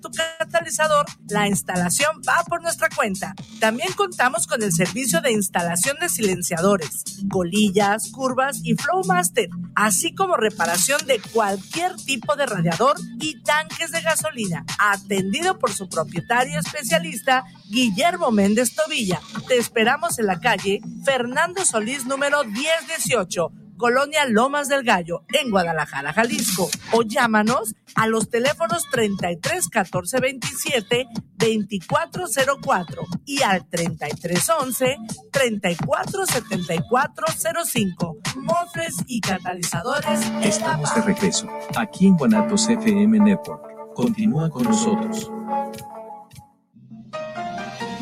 tu catalizador, la instalación va por nuestra cuenta. También contamos con el servicio de instalación de silenciadores, colillas, curvas y Flowmaster, así como reparación de cualquier tipo de radiador y tanques de gasolina, atendido por su propietario especialista Guillermo Méndez Tobilla. Te esperamos en la calle Fernando Solís número 1018 Colonia Lomas del Gallo, en Guadalajara, Jalisco. O llámanos a los teléfonos 33 14 27 2404 y al 33 11 34 74 05. Mofres y catalizadores. Estamos de regreso, aquí en Guanatos FM Network. Continúa con nosotros.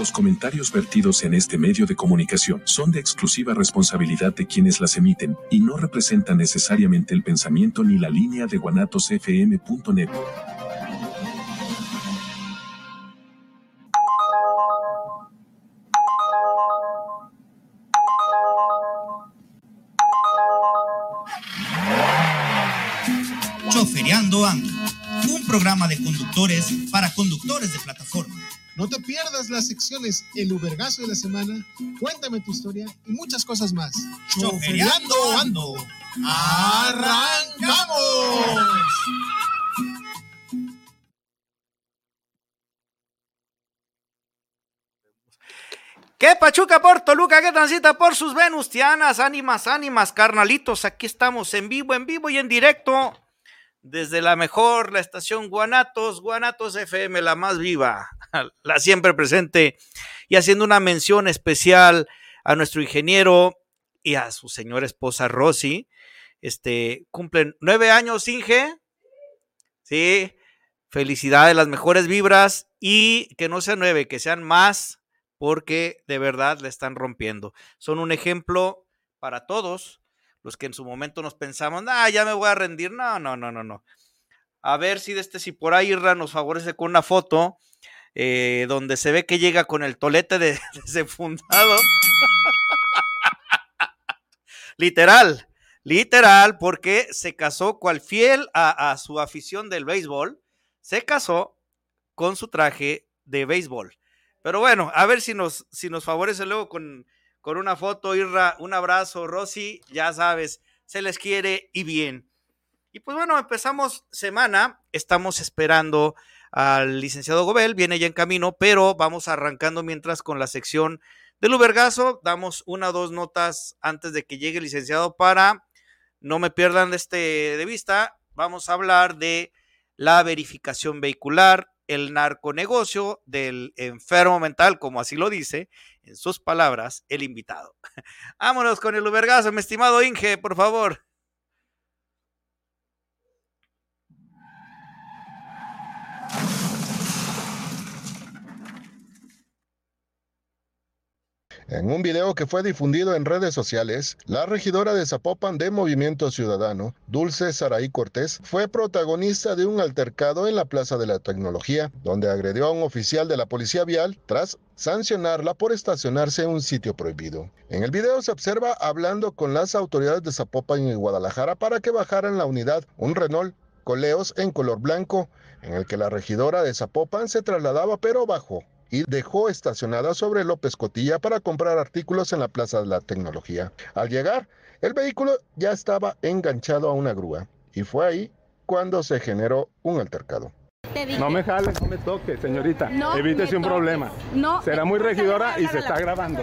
Los comentarios vertidos en este medio de comunicación son de exclusiva responsabilidad de quienes las emiten y no representan necesariamente el pensamiento ni la línea de guanatosfm.net. Choferiando Ando, un programa de conductores para conductores de plataforma no te pierdas las secciones El Ubergazo de la Semana, Cuéntame tu historia y muchas cosas más. Choferiando ando. ¡Arrancamos! ¿Qué Pachuca por Toluca? ¿Qué transita por sus venustianas? Ánimas, ánimas, carnalitos. Aquí estamos en vivo, en vivo y en directo desde la mejor, la estación Guanatos, Guanatos FM, la más viva, la siempre presente, y haciendo una mención especial a nuestro ingeniero y a su señora esposa Rosy. Este, cumplen nueve años, Inge. Sí, felicidades, las mejores vibras y que no sean nueve, que sean más, porque de verdad le están rompiendo. Son un ejemplo para todos los que en su momento nos pensamos, ah, ya me voy a rendir. No, no, no, no, no. A ver si de este, si por ahí nos favorece con una foto eh, donde se ve que llega con el tolete de, fundado. literal, literal, porque se casó cual fiel a, a, su afición del béisbol, se casó con su traje de béisbol. Pero bueno, a ver si nos, si nos favorece luego con, con una foto, Irra, un abrazo, Rosy, ya sabes, se les quiere y bien. Y pues bueno, empezamos semana, estamos esperando al licenciado Gobel, viene ya en camino, pero vamos arrancando mientras con la sección del Ubergazo, damos una o dos notas antes de que llegue el licenciado para no me pierdan este de vista, vamos a hablar de la verificación vehicular, el narconegocio del enfermo mental, como así lo dice, en sus palabras, el invitado. Vámonos con el Ubergazo, mi estimado Inge, por favor. En un video que fue difundido en redes sociales, la regidora de Zapopan de Movimiento Ciudadano, Dulce Saraí Cortés, fue protagonista de un altercado en la Plaza de la Tecnología, donde agredió a un oficial de la Policía Vial tras sancionarla por estacionarse en un sitio prohibido. En el video se observa hablando con las autoridades de Zapopan y Guadalajara para que bajaran la unidad un Renault Coleos en color blanco, en el que la regidora de Zapopan se trasladaba pero bajó y dejó estacionada sobre López Cotilla para comprar artículos en la Plaza de la Tecnología. Al llegar, el vehículo ya estaba enganchado a una grúa y fue ahí cuando se generó un altercado. No me jale, no me toque, señorita. No Evítese un problema. No. Será muy regidora y se está grabando.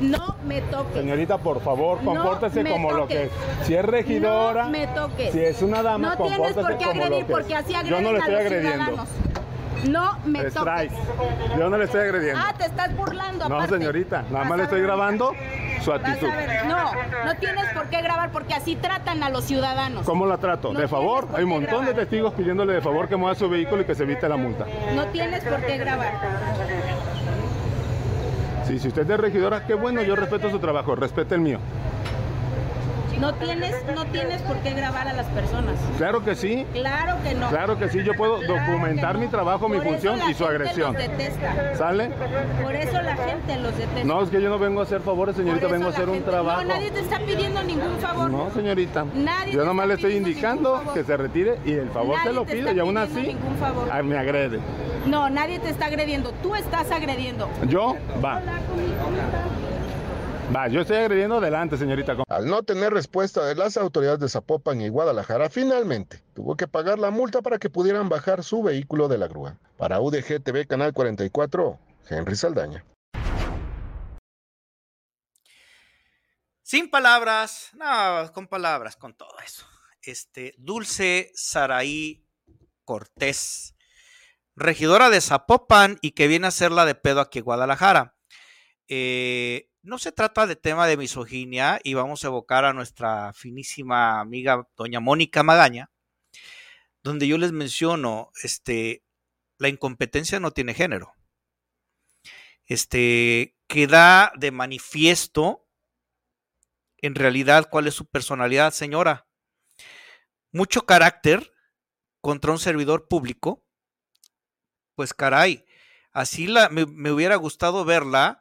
No me toque. Señorita, por favor, compórtese como lo que es. Si es regidora, no me toque. Si es una dama, no tienes por qué agredir porque así Yo no le estoy agrediendo. No me toques. Yo no le estoy agrediendo. Ah, te estás burlando. No, señorita, nada más le estoy grabando su actitud. No, no tienes por qué grabar porque así tratan a los ciudadanos. ¿Cómo la trato? ¿De favor? Hay un montón de testigos pidiéndole de favor que mueva su vehículo y que se evite la multa. No tienes por qué grabar. Sí, si usted es regidora, qué bueno, yo respeto su trabajo, respete el mío. No tienes, no tienes por qué grabar a las personas. Claro que sí. Claro que no. Claro que sí, yo puedo documentar mi trabajo, mi función y su agresión. ¿Sale? Por eso la gente los detesta. No, es que yo no vengo a hacer favores, señorita, vengo a hacer un trabajo. No, nadie te está pidiendo ningún favor. No, señorita. yo nomás le estoy indicando que se retire y el favor se lo pido y aún así me agrede. No, nadie te está agrediendo, tú estás agrediendo. ¿Yo? Va. Va, yo estoy agrediendo adelante, señorita. Al no tener respuesta de las autoridades de Zapopan y Guadalajara, finalmente tuvo que pagar la multa para que pudieran bajar su vehículo de la grúa. Para UDG TV Canal 44, Henry Saldaña. Sin palabras, no, con palabras, con todo eso. Este, Dulce Saraí Cortés, regidora de Zapopan y que viene a ser la de pedo aquí en Guadalajara. Eh, no se trata de tema de misoginia y vamos a evocar a nuestra finísima amiga doña Mónica Magaña, donde yo les menciono, este, la incompetencia no tiene género. Este, queda de manifiesto en realidad cuál es su personalidad, señora. Mucho carácter contra un servidor público. Pues caray, así la, me hubiera gustado verla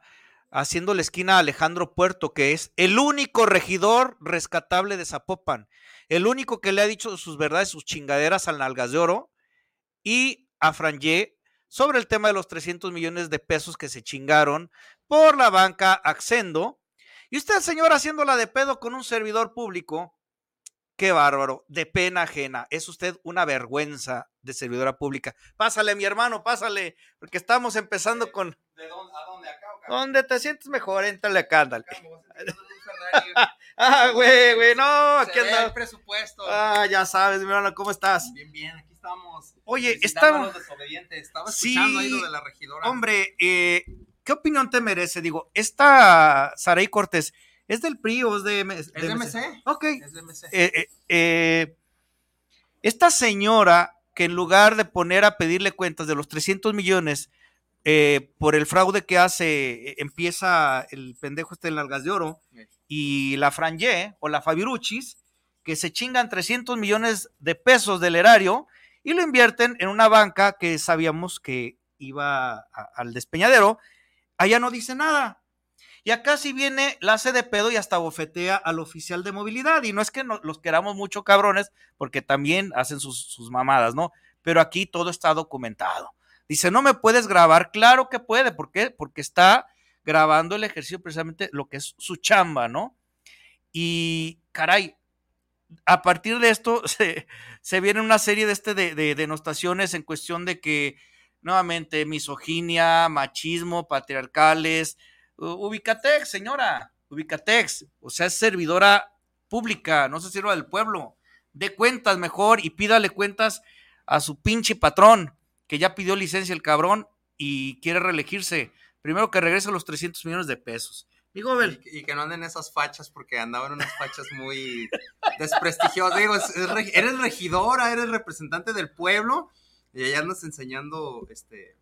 haciendo la esquina a Alejandro Puerto, que es el único regidor rescatable de Zapopan, el único que le ha dicho sus verdades, sus chingaderas al Nalgas de Oro, y a Frangé sobre el tema de los 300 millones de pesos que se chingaron por la banca Accendo. Y usted, señor, haciéndola de pedo con un servidor público, qué bárbaro, de pena ajena. Es usted una vergüenza de servidora pública. Pásale, mi hermano, pásale, porque estamos empezando con... ¿De dónde, a dónde acá? Donde te sientes mejor, entrale acá, ándale. ah, güey, güey, no, aquí anda. el presupuesto. Ah, ya sabes, mi hermano, ¿cómo estás? Bien, bien, aquí estamos. Oye, estamos. Estaba escuchando ahí lo de la regidora. Hombre, eh, ¿qué opinión te merece? Digo, esta Saray Cortés, ¿es del PRI o es de, ¿Es de MC? Ok. Es de MC. Eh, eh, eh, esta señora que en lugar de poner a pedirle cuentas de los 300 millones por el fraude que hace, empieza el pendejo este en Largas de Oro y la Frangé o la Fabiruchis, que se chingan 300 millones de pesos del erario y lo invierten en una banca que sabíamos que iba al despeñadero. Allá no dice nada. Y acá sí viene, la hace de pedo y hasta bofetea al oficial de movilidad. Y no es que los queramos mucho cabrones, porque también hacen sus, mamadas, ¿no? Pero aquí todo está documentado. Dice, no me puedes grabar. Claro que puede. ¿Por qué? Porque está grabando el ejercicio precisamente lo que es su chamba, ¿no? Y caray, a partir de esto se, se viene una serie de, este de, denostaciones en cuestión de que nuevamente misoginia, machismo, patriarcales. Ubicatex, señora, Ubicatex, o sea, es servidora pública, no se sirva del pueblo. De cuentas mejor y pídale cuentas a su pinche patrón que ya pidió licencia el cabrón y quiere reelegirse. Primero que regrese los 300 millones de pesos. Digo, y, que no anden esas fachas porque andaban unas fachas muy desprestigiosas. Digo, eres regidora, eres representante del pueblo y allá andas enseñando este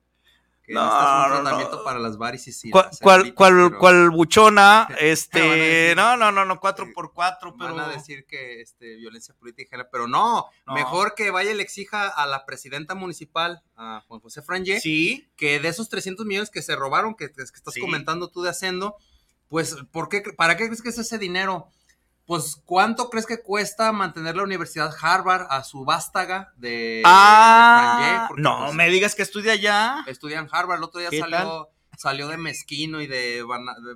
no, un tratamiento para las varices y ¿Cuál, cuál, buchona? Este, no, no, no, no, cuatro por cuatro, pero... Van a decir que este, violencia política, pero no, mejor que vaya y le exija a la presidenta municipal, a Juan José Frangé, sí. que de esos 300 millones que se robaron, que, estás comentando tú de Haciendo, pues, ¿por qué, ¿para qué crees que es ese dinero? Pues ¿cuánto crees que cuesta mantener la Universidad Harvard a su vástaga de, ah, no pues, me digas que estudia allá. Estudia en Harvard, el otro día salió, salió de mezquino y de,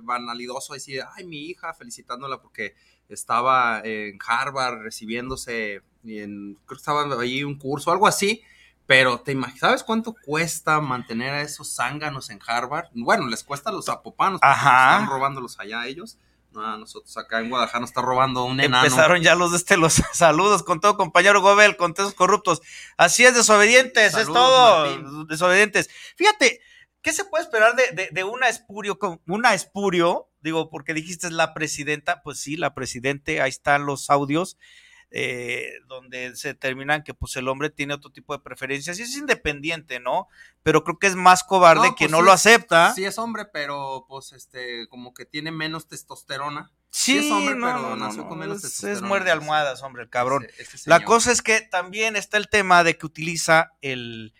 banalidoso, decir, ay, mi hija, felicitándola porque estaba en Harvard recibiéndose, y en, creo que estaba ahí un curso, algo así. Pero te imaginas, ¿sabes cuánto cuesta mantener a esos zánganos en Harvard? Bueno, les cuesta a los zapopanos, porque están robándolos allá a ellos nosotros acá en Guadalajara nos está robando un enano. Empezaron ya los, este, los saludos con todo compañero Gobel, con todos corruptos. Así es, desobedientes, es todo. Desobedientes. Fíjate, ¿qué se puede esperar de, de, una espurio, una espurio? Digo, porque dijiste es la presidenta, pues sí, la presidente, ahí están los audios eh, donde se determinan que pues el hombre tiene otro tipo de preferencias y es independiente, ¿no? Pero creo que es más cobarde no pues lo sí, acepta. Sí es hombre, pero pues este, como que tiene menos testosterona. Sí, es hombre, no, pero no, no, nació no, con menos es, es muerde almohadas, hombre, el cabrón. Ese- ese La cosa es que también está el tema de que utiliza el,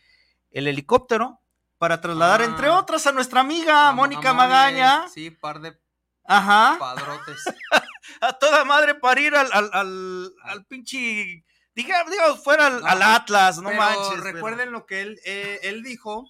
el helicóptero para trasladar, Ah. entre otras, a nuestra amiga Mónica Magaña. Sí, par de Ajá. padrotes. A toda madre para ir al, al, al, al pinche. Diga, digo, fuera al, No, al Atlas, no pero manches. pero- recuerden lo que él, eh, él dijo,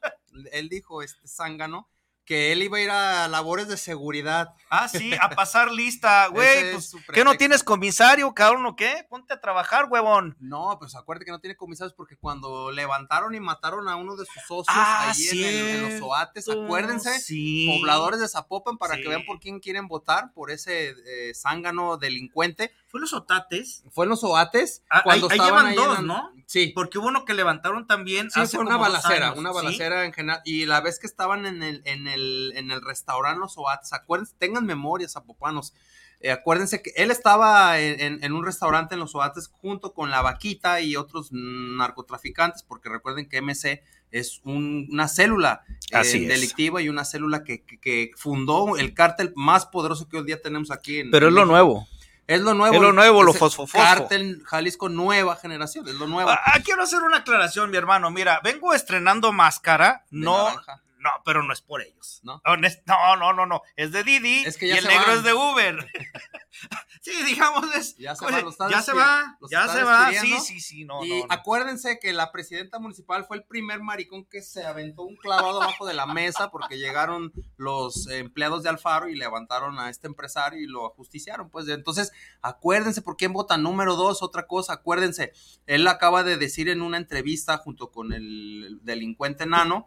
él dijo, este zángano, que él iba a ir a labores de seguridad. Ah, sí, a pasar lista, güey. Pues, ¿Qué no tienes comisario, cabrón, o qué? Ponte a trabajar, huevón. No, pues acuérdate que no tiene comisarios porque cuando levantaron y mataron a uno de sus socios Ah, ahí en, el- en los Oates, acuérdense, Sí. pobladores de Zapopan para Sí. que vean por quién quieren votar, por ese eh, zángano delincuente. Fue los otates. Fue en los Oates Ah, cuando ahí- llevan ahí dos, ¿no? Sí. Porque hubo uno que levantaron también. Sí, hace fue una balacera, años, una ¿sí? balacera en general. Y la vez que estaban en el, en el, en el restaurante Los Oates, acuérdense, tengan memoria, zapopanos. eh, acuérdense que él estaba en, en- en un restaurante en Los Oates junto con la vaquita y otros narcotraficantes, porque recuerden que MC es un- una célula eh, Así delictiva y una célula que, que- que fundó el cártel más poderoso que hoy día tenemos aquí en Pero es lo nuevo. Es lo nuevo. Es lo nuevo, lo fosfofosfo. Cártel Jalisco Nueva Generación, es lo nuevo. Ah, quiero hacer una aclaración, mi hermano. Mira, vengo estrenando máscara. De No, naranja. No, pero no es por ellos. ¿No? No, no, no, no. Es de Didi Es que y el negro van. es de Uber. sí, digamos, es, Ya se oye, va, los ya se va, los ya se va. Sí, sí, sí, no, y no, no. acuérdense que la presidenta municipal fue el primer maricón que se aventó un clavado abajo de la mesa porque llegaron los empleados de Alfaro y levantaron a este empresario y lo ajusticiaron. Pues entonces, acuérdense por quién vota. Número dos, otra cosa, acuérdense. Él acaba de decir en una entrevista junto con el delincuente nano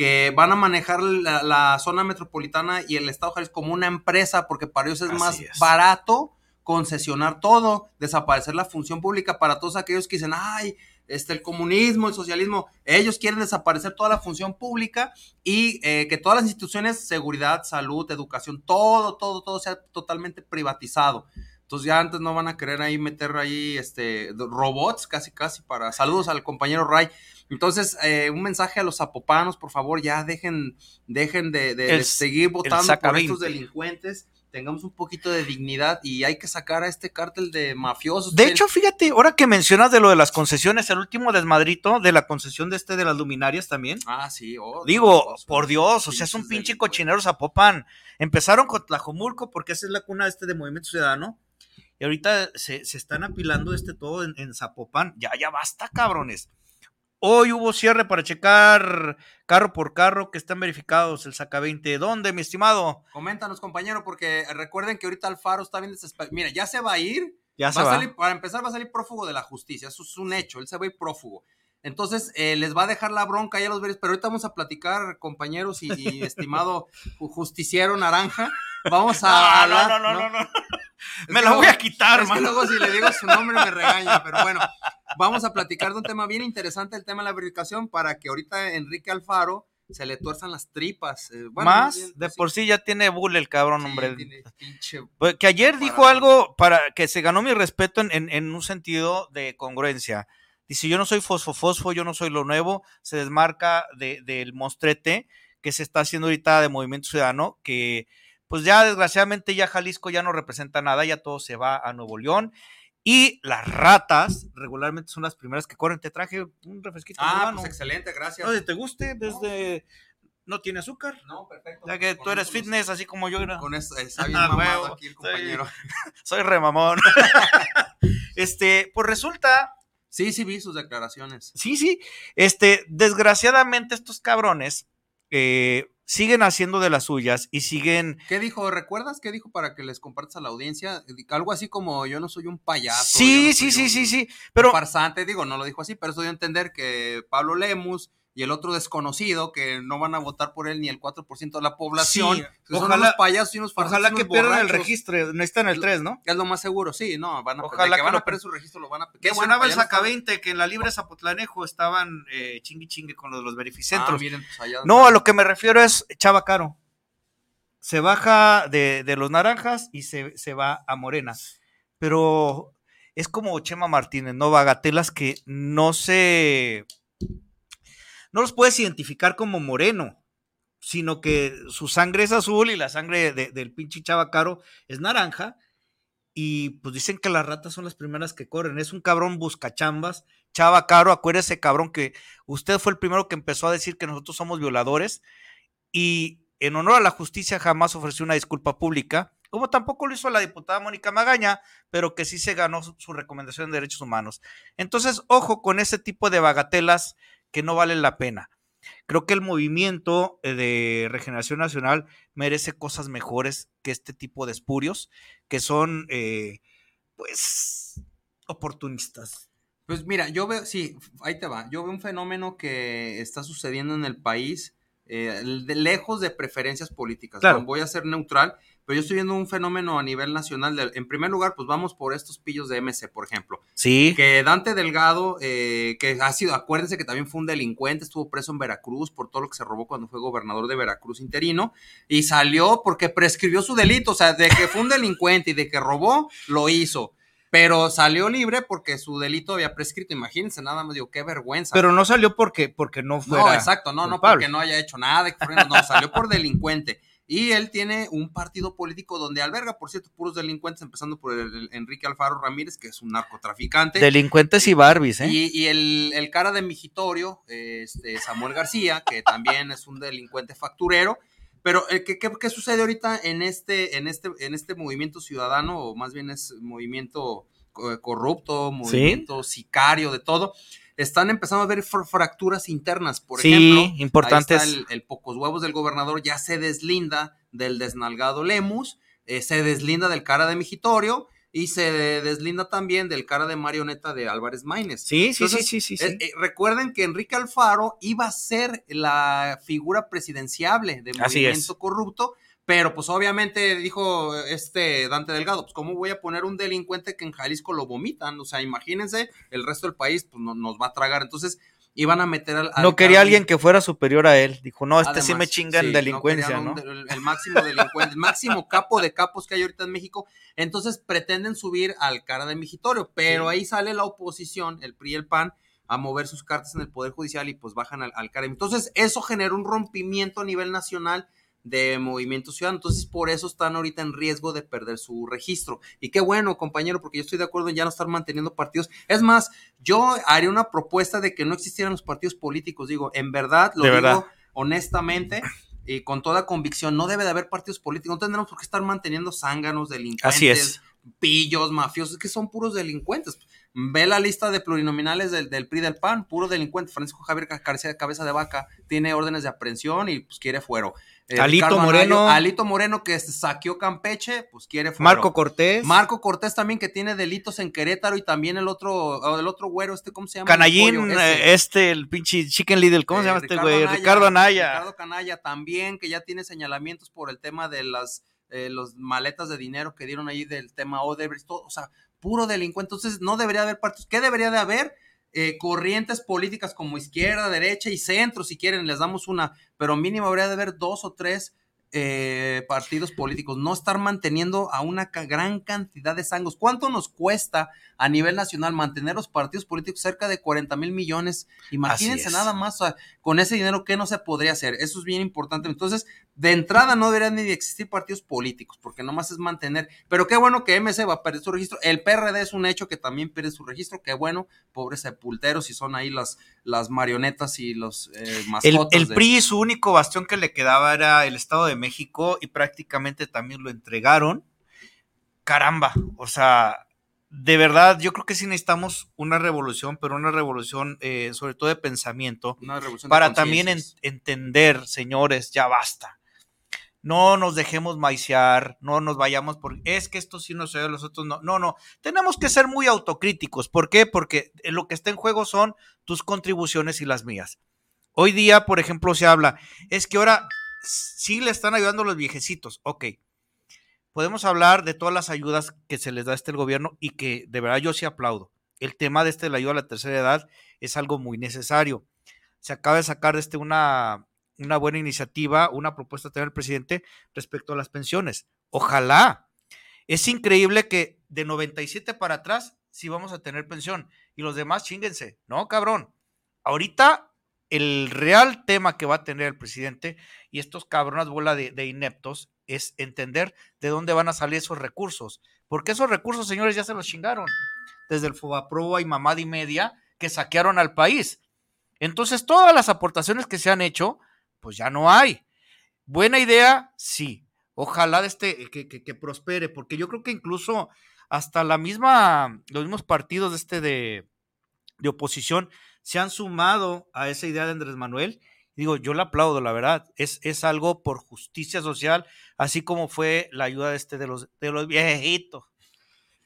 que van a manejar la, la zona metropolitana y el estado de Jalisco como una empresa porque para ellos es Así más es. barato concesionar todo, desaparecer la función pública para todos aquellos que dicen, ay, este, el comunismo, el socialismo, ellos quieren desaparecer toda la función pública y eh, que todas las instituciones, seguridad, salud, educación, todo, todo, todo sea totalmente privatizado. Entonces ya antes no van a querer ahí meter ahí este robots casi casi para saludos al compañero Ray. Entonces, eh, un mensaje a los zapopanos, por favor, ya dejen, dejen de, de- de seguir votando por estos 20. delincuentes. Tengamos un poquito de dignidad y hay que sacar a este cártel de mafiosos. De hecho, fíjate, ahora que mencionas de lo de las concesiones, el último desmadrito de la concesión de este de las luminarias también. ah, sí, oh, Digo, Dios, por Dios, o sea, es un pinche cochinero Zapopan. Empezaron con Tlajomulco porque esa es la cuna este de Movimiento Ciudadano. Y ahorita se, se están apilando este todo en, en Zapopan. Ya, ya basta, cabrones. Hoy hubo cierre para checar carro por carro que están verificados el saca 20. ¿Dónde, mi estimado? Coméntanos, compañero, porque recuerden que ahorita Alfaro está bien desesperado. Mira, ya se va a ir. Ya va se a va. salir, para empezar, va a salir prófugo de la justicia. Eso es un hecho. Él se va a ir prófugo. Entonces, eh, les va a dejar la bronca ya a los veres. Pero ahorita vamos a platicar, compañeros y, y estimado ju- justiciero naranja. Vamos a. No, no, hablar- no, no, no, no. Me la voy a quitar, es que mano. luego si le digo su nombre me regaña, pero bueno, vamos a platicar de un tema bien interesante, el tema de la verificación, para que ahorita Enrique Alfaro se le tuerzan las tripas. eh, bueno, Más, bien, de por sí ya tiene bull el cabrón, sí, hombre. tiene pinche- Pues, que ayer dijo algo para que se ganó mi respeto en, en- en un sentido de congruencia. Dice, yo no soy fosfo-fosfo, yo no soy lo nuevo, se desmarca de- del mostrete que se está haciendo ahorita de Movimiento Ciudadano, que pues ya desgraciadamente ya Jalisco ya no representa nada, ya todo se va a Nuevo León. Y las ratas regularmente son las primeras que corren. Te traje un refresquito. Ah, pues excelente, gracias. Oye, ¿te guste? Desde... No tiene azúcar. No, perfecto. Ya que tú eres eso fitness, así como yo era. Con eso, está bien Ah, mamado aquí el compañero. Soy remamón. este, pues resulta, Sí, sí vi sus declaraciones. sí, sí, este, desgraciadamente estos cabrones eh, siguen haciendo de las suyas y siguen, ¿Qué dijo? ¿Recuerdas qué dijo para que les compartas a la audiencia? Algo así como yo no soy un payaso. sí, no sí, sí, un- sí, sí, un pero farsante, digo, no lo dijo así, pero eso dio a entender que Pablo Lemus y el otro desconocido, que no van a votar por él ni el 4% de la población, Sí, que son ojalá- unos payasos y unos farsantes, ojalá que unos pierdan el registro, necesitan el 3, ¿no? Es lo más seguro, sí, no, van a, Ojalá que que van lo a perder su registro, lo van a Que sonaba el allá no saca están- 20 que en la libre Zapotlanejo estaban eh, chingui chingue con los, de los Ah, verificentros. miren, pues allá- No, a lo que me refiero es Chava Caro. Se baja de, de los naranjas y se, se va a Morena. Pero es como Chema Martínez, ¿no? Bagatelas que no se... No los puedes identificar como moreno, sino que su sangre es azul y la sangre del pinche Chava Caro es naranja. Y pues dicen que las ratas son las primeras que corren. Es un cabrón buscachambas. Chava Caro, acuérdese, cabrón, que usted fue el primero que empezó a decir que nosotros somos violadores. Y en honor a la justicia jamás ofreció una disculpa pública como tampoco lo hizo la diputada Mónica Magaña, pero que sí se ganó su, recomendación de derechos humanos. Entonces, ojo con ese tipo de bagatelas que no valen la pena. Creo que el movimiento eh, de regeneración nacional merece cosas mejores que este tipo de espurios, que son, eh, pues, oportunistas. Pues mira, yo veo, sí, ahí te va, yo veo un fenómeno que está sucediendo en el país, eh, lejos de preferencias políticas. Voy a ser neutral pero yo estoy viendo un fenómeno a nivel nacional. en primer lugar, pues vamos por estos pillos de MC, por ejemplo. Sí. Que Dante Delgado, eh, que ha sido, acuérdense que también fue un delincuente, estuvo preso en Veracruz por todo lo que se robó cuando fue gobernador de Veracruz interino, y salió porque prescribió su delito, o sea, de que fue un delincuente y de que robó, lo hizo pero salió libre porque su delito había prescrito. Imagínense, nada más digo, qué vergüenza. Pero no salió porque, porque no fuera. No, exacto, no, no porque no haya hecho nada, no, salió por delincuente. Y él tiene un partido político donde alberga, por cierto, puros delincuentes, empezando por el, Enrique Alfaro Ramírez, que es un narcotraficante. Delincuentes y Barbies, ¿eh? Y, el, cara de Mijitorio, este, Samuel García, que también es un delincuente facturero. Pero, eh, ¿qué, qué, sucede ahorita en este, en, este, en este movimiento ciudadano, o más bien es movimiento eh, corrupto, movimiento sicario, de todo? Están empezando a ver fracturas internas. Por sí, ejemplo, importantes. el, el, pocos huevos del gobernador ya se deslinda del desnalgado Lemus, eh, se deslinda del cara de Mijitorio y se deslinda también del cara de marioneta de Álvarez Maínez. Sí, sí, sí, sí, sí, eh, eh, recuerden que Enrique Alfaro iba a ser la figura presidenciable de movimiento corrupto pero pues obviamente dijo este Dante Delgado, pues cómo voy a poner un delincuente que en Jalisco lo vomitan, o sea, imagínense, el resto del país pues no, nos va a tragar, entonces iban a meter al... no quería alguien que fuera superior a él, dijo, no, este sí me chinga en delincuencia, ¿no? el, máximo delincuente, el máximo capo de capos que hay ahorita en México, entonces pretenden subir al cara de Mijitorio, pero ahí sale la oposición, el PRI y el PAN, a mover sus cartas en el Poder Judicial y pues bajan al, al cara. Entonces eso generó un rompimiento a nivel nacional de Movimiento Ciudadano. Entonces, por eso están ahorita en riesgo de perder su registro. Y qué bueno, compañero, porque yo estoy de acuerdo en ya no estar manteniendo partidos. Es más, yo haría una propuesta de que no existieran los partidos políticos. Digo, en verdad, lo digo honestamente y con toda convicción, no debe de haber partidos políticos. No tendremos por qué estar manteniendo zánganos, delincuentes, pillos, mafiosos, que son puros delincuentes. Ve la lista de plurinominales del, del PRI del PAN, puro delincuente. Francisco Javier García Cabeza de Vaca tiene órdenes de aprehensión y pues quiere fuero. Eh, Alito Moreno. Alito Moreno que saqueó Campeche, pues quiere fuero. Marco Cortés. Marco Cortés también que tiene delitos en Querétaro y también el otro, el otro güero, este, ¿cómo se llama? Canallín, eh, este, el pinche Chicken Little, ¿cómo se llama este güey? Ricardo Anaya. Ricardo Canalla también, que ya tiene señalamientos por el tema de las eh, los maletas de dinero que dieron ahí del tema Odebrecht, todo, o sea, puro delincuente. Entonces, no debería haber partidos. ¿Qué debería de haber? Eh, corrientes políticas como izquierda, derecha y centro, si quieren, les damos una, pero mínimo habría de haber dos o tres eh, partidos políticos, no estar manteniendo a una gran cantidad de sangos. ¿Cuánto nos cuesta a nivel nacional mantener los partidos políticos cerca de 40 mil millones? Imagínense nada más con ese dinero que no se podría hacer. Eso es bien importante. Entonces, de entrada no deberían ni existir partidos políticos, porque nomás es mantener. Pero qué bueno que MC va a perder su registro. El PRD es un hecho que también pierde su registro. Qué bueno, pobres sepulteros, si son ahí las, las marionetas y los eh, mascotas. El, PRI, su único bastión que le quedaba era el Estado de México y prácticamente también lo entregaron. Caramba, o sea, de verdad, yo creo que sí necesitamos una revolución, pero una revolución eh, sobre todo de pensamiento, para también entender, señores, ya basta. No nos dejemos maiciar, no nos vayamos por, es que esto sí nos ve, los otros no. No, no, tenemos que ser muy autocríticos. ¿Por qué? Porque lo que está en juego son tus contribuciones y las mías. Hoy día, por ejemplo, se habla, es que ahora sí le están ayudando a los viejecitos. Ok, podemos hablar de todas las ayudas que se les da a este gobierno y que de verdad yo sí aplaudo. El tema de este de la ayuda a la tercera edad es algo muy necesario. Se acaba de sacar de este una, una buena iniciativa, una propuesta también del presidente respecto a las pensiones. Ojalá. Es increíble que de 97 para atrás sí vamos a tener pensión y los demás chinguense. No, cabrón. Ahorita el real tema que va a tener el presidente y estos cabronas bola de, ineptos es entender de dónde van a salir esos recursos. Porque esos recursos, señores, ya se los chingaron. Desde el Fobaproa y mamada y media que saquearon al país. Entonces, todas las aportaciones que se han hecho, pues ya no hay. Buena idea, sí. Ojalá este, que, que, prospere, porque yo creo que incluso hasta la misma, los mismos partidos de este de, de oposición se han sumado a esa idea de Andrés Manuel. Digo, yo le aplaudo, la verdad. Es, es algo por justicia social, así como fue la ayuda de este de los, de los viejitos.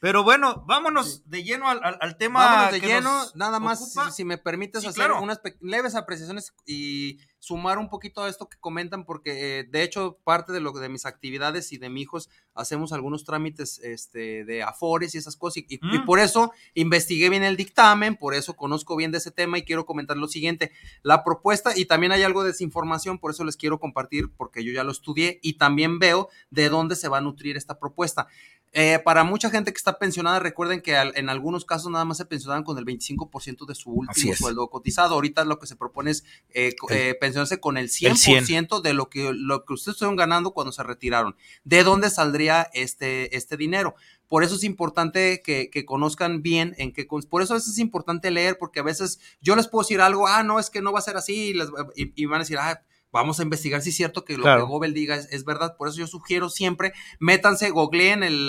Pero bueno, vámonos de lleno al, al, tema. Vámonos de lleno, nada más, si, me permites hacer unas leves apreciaciones y sumar un poquito a esto que comentan, porque eh, de hecho, parte de lo de mis actividades y de mis hijos, hacemos algunos trámites este, de afores y esas cosas, y, mm. por eso investigué bien el dictamen, por eso conozco bien de ese tema y quiero comentar lo siguiente. La propuesta, y también hay algo de desinformación, por eso les quiero compartir, porque yo ya lo estudié y también veo de dónde se va a nutrir esta propuesta. Eh, para mucha gente que está pensionada, recuerden que en algunos casos nada más se pensionaban con el 25% de su último sueldo cotizado. Ahorita lo que se propone es eh, eh, pensionarse con el 100%, de lo que, lo que ustedes estuvieron ganando cuando se retiraron. ¿De dónde saldría este, este dinero? Por eso es importante que, conozcan bien en qué, por eso a veces es importante leer, porque a veces yo les puedo decir algo, ah, no, es que no va a ser así, y, y van a decir, ah, vamos a investigar si es cierto que lo que Gobel diga es, verdad. Por eso yo sugiero siempre, métanse, googleen el,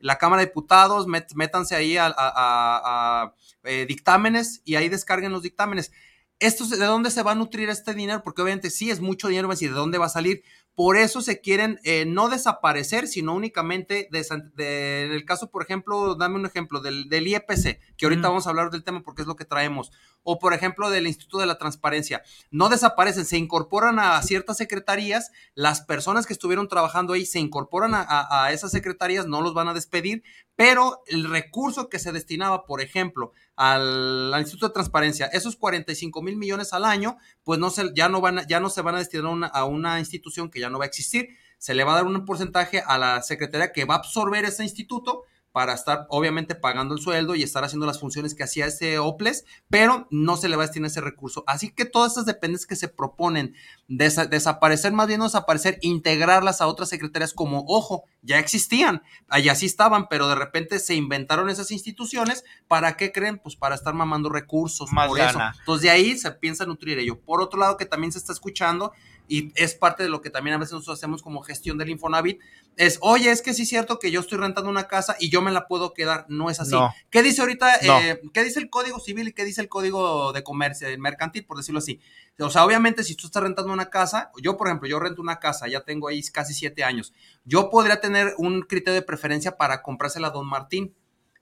la Cámara de Diputados, métanse ahí a, eh, dictámenes y ahí descarguen los dictámenes. Esto, ¿De dónde se va a nutrir este dinero? Porque obviamente sí es mucho dinero, ¿de dónde va a salir? Por eso se quieren eh, no desaparecer, sino únicamente, en el caso, por ejemplo, dame un ejemplo del, del IEPC, que ahorita vamos a hablar del tema porque es lo que traemos, o por ejemplo del Instituto de la Transparencia. No desaparecen, se incorporan a ciertas secretarías, las personas que estuvieron trabajando ahí se incorporan a esas secretarías, no los van a despedir, pero el recurso que se destinaba, por ejemplo, al, Instituto de Transparencia, esos 45 mil millones al año, pues no se, ya, no van, ya no se van a destinar a una institución que ya no va a existir, se le va a dar un porcentaje a la secretaría que va a absorber ese instituto para estar obviamente pagando el sueldo y estar haciendo las funciones que hacía ese OPLES, pero no se le va a destinar ese recurso. Así que todas esas dependencias que se proponen desaparecer, más bien no desaparecer, integrarlas a otras secretarías como, ojo, ya existían, allá sí estaban, pero de repente se inventaron esas instituciones, ¿para qué creen? Pues para estar mamando recursos, más por eso. Entonces de ahí se piensa nutrir ello. Por otro lado, que también se está escuchando y es parte de lo que también a veces nosotros hacemos como gestión del Infonavit, es, oye, es que sí es cierto que yo estoy rentando una casa y yo me la puedo quedar, no es así. ¿Qué dice ahorita, eh, qué dice el Código Civil y qué dice el Código de Comercio, el mercantil, por decirlo así? O sea, obviamente si tú estás rentando una casa, yo por ejemplo, yo rento una casa, ya tengo ahí casi siete años, yo podría tener un criterio de preferencia para comprársela a Don Martín.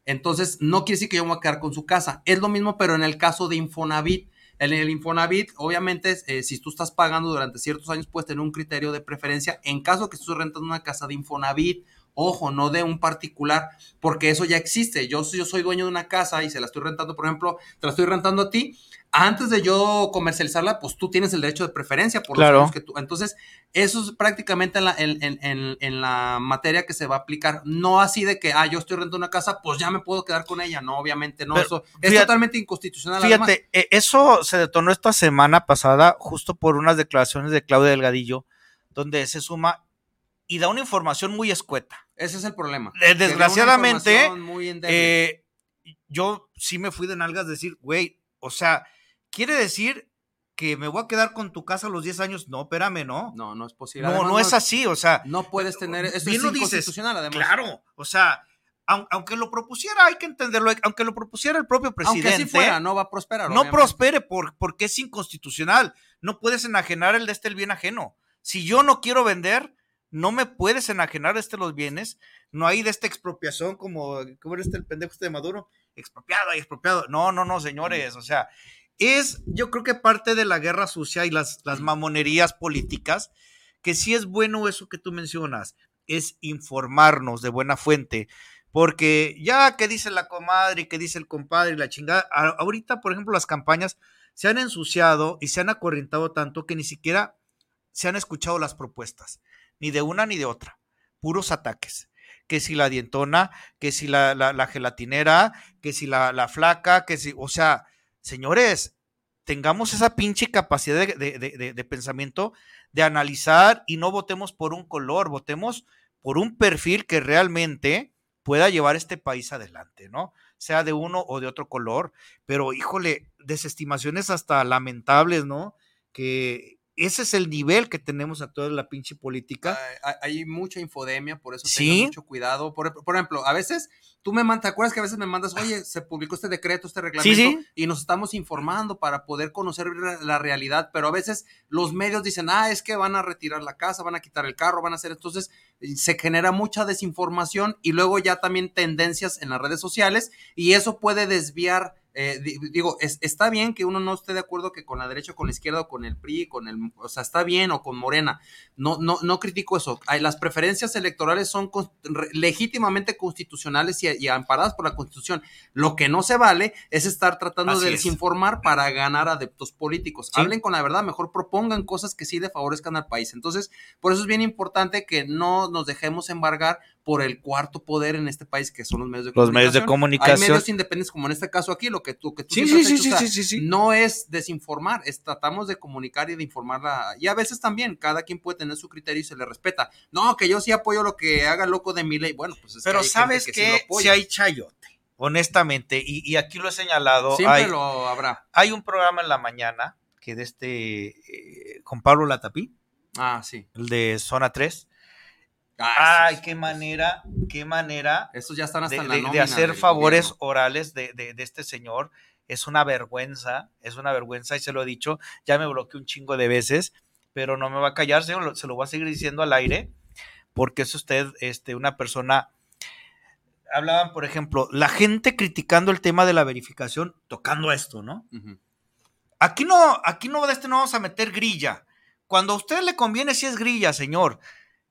Entonces, no quiere decir que yo me voy a quedar con su casa. Es lo mismo, pero en el caso de Infonavit en el Infonavit, obviamente, eh, si tú estás pagando durante ciertos años, puedes tener un criterio de preferencia en caso que estés rentando una casa de Infonavit, ojo, no de un particular, porque eso ya existe. Yo, yo soy dueño de una casa y se la estoy rentando, por ejemplo, te la estoy rentando a ti, antes de yo comercializarla, pues tú tienes el derecho de preferencia por los que tú. Entonces, eso es prácticamente en la, en, la, materia que se va a aplicar. No así de que, ah, yo estoy rentando una casa, pues ya me puedo quedar con ella. No, obviamente no. eso es totalmente inconstitucional. Fíjate, e, eso se detonó esta semana pasada, justo por unas declaraciones de Claudia Delgadillo, donde se suma y da una información muy escueta. Ese es el problema. Desgraciadamente, eh, yo sí me fui de nalgas decir, güey, o sea, ¿Quiere decir que me voy a quedar con tu casa a los 10 años? No, espérame, no. No, no es posible. No, no, es así, o sea. No puedes tener. Eso es inconstitucional, además. Claro, o sea, aunque lo propusiera, hay que entenderlo, aunque lo propusiera el propio presidente. Aunque así fuera, no va a prosperar. No prospere por, porque es inconstitucional. No puedes enajenar el de este el bien ajeno. Si yo no quiero vender, no me puedes enajenar este los bienes. No hay de esta expropiación como, ¿cómo era este el pendejo este de Maduro? Expropiado y expropiado. No, no, no, señores. O sea, es, yo creo que parte de la guerra sucia y las, las mamonerías políticas, que sí es bueno eso que tú mencionas, es informarnos de buena fuente, porque ya que dice la comadre y que dice el compadre y la chingada, ahorita, por ejemplo, las campañas se han ensuciado y se han acorrientado tanto que ni siquiera se han escuchado las propuestas, ni de una ni de otra, puros ataques. que si la dientona, que si la, la, gelatinera, que si la, la, flaca, que si, o sea, señores, tengamos esa pinche capacidad de, pensamiento, de analizar y no votemos por un color, votemos por un perfil que realmente pueda llevar este país adelante, ¿no? Sea de uno o de otro color, pero híjole, desestimaciones hasta lamentables, ¿no? Que ese es el nivel que tenemos a toda la pinche política. Hay, mucha infodemia, por eso ¿Sí? mucho cuidado. Por, ejemplo, a veces tú me mandas, ¿te acuerdas que a veces me mandas, oye, se publicó este decreto, este reglamento, y nos estamos informando para poder conocer la, realidad, pero a veces los medios dicen, ah, es que van a retirar la casa, van a quitar el carro, van a hacer, entonces se genera mucha desinformación y luego ya también tendencias en las redes sociales y eso puede desviar eh, digo, está bien que uno no esté de acuerdo que con la derecha o con la izquierda o con el PRI, con el, o sea, está bien o con Morena. No, no, no critico eso. Las preferencias electorales son legítimamente constitucionales y, amparadas por la Constitución. Lo que no se vale es estar tratando de desinformar para ganar adeptos políticos. Hablen con la verdad, mejor propongan cosas que sí le favorezcan al país. Entonces, por eso es bien importante que no nos dejemos embargar por el cuarto poder en este país, que son los medios de comunicación. Los medios de comunicación. Hay medios independientes, como en este caso aquí, lo que tú, que tú sí, sí, sí, sí, sí, no es desinformar, es tratamos de comunicar y de informarla. Y a veces también, cada quien puede tener su criterio y se le respeta. No, que yo sí apoyo lo que haga loco de mi ley. Bueno, pues es Pero sabes que, si hay chayote, honestamente, y, aquí lo he señalado. Siempre lo habrá. Hay un programa en la mañana que de este, eh, con Pablo Latapí. Ah, sí. El de Zona 3 Ah, Ay, qué manera, qué manera. Estos ya están hasta de, de, hacer favores orales de, este señor. Es una vergüenza, es una vergüenza y se lo he dicho. Ya me bloqueé un chingo de veces, pero no me va a callar, señor. Se lo voy a seguir diciendo al aire, porque es usted este, una persona. Hablaban, por ejemplo, la gente criticando el tema de la verificación, tocando esto, ¿no? Aquí no, aquí no de este no vamos a meter grilla. Cuando a usted le conviene, si es grilla, señor.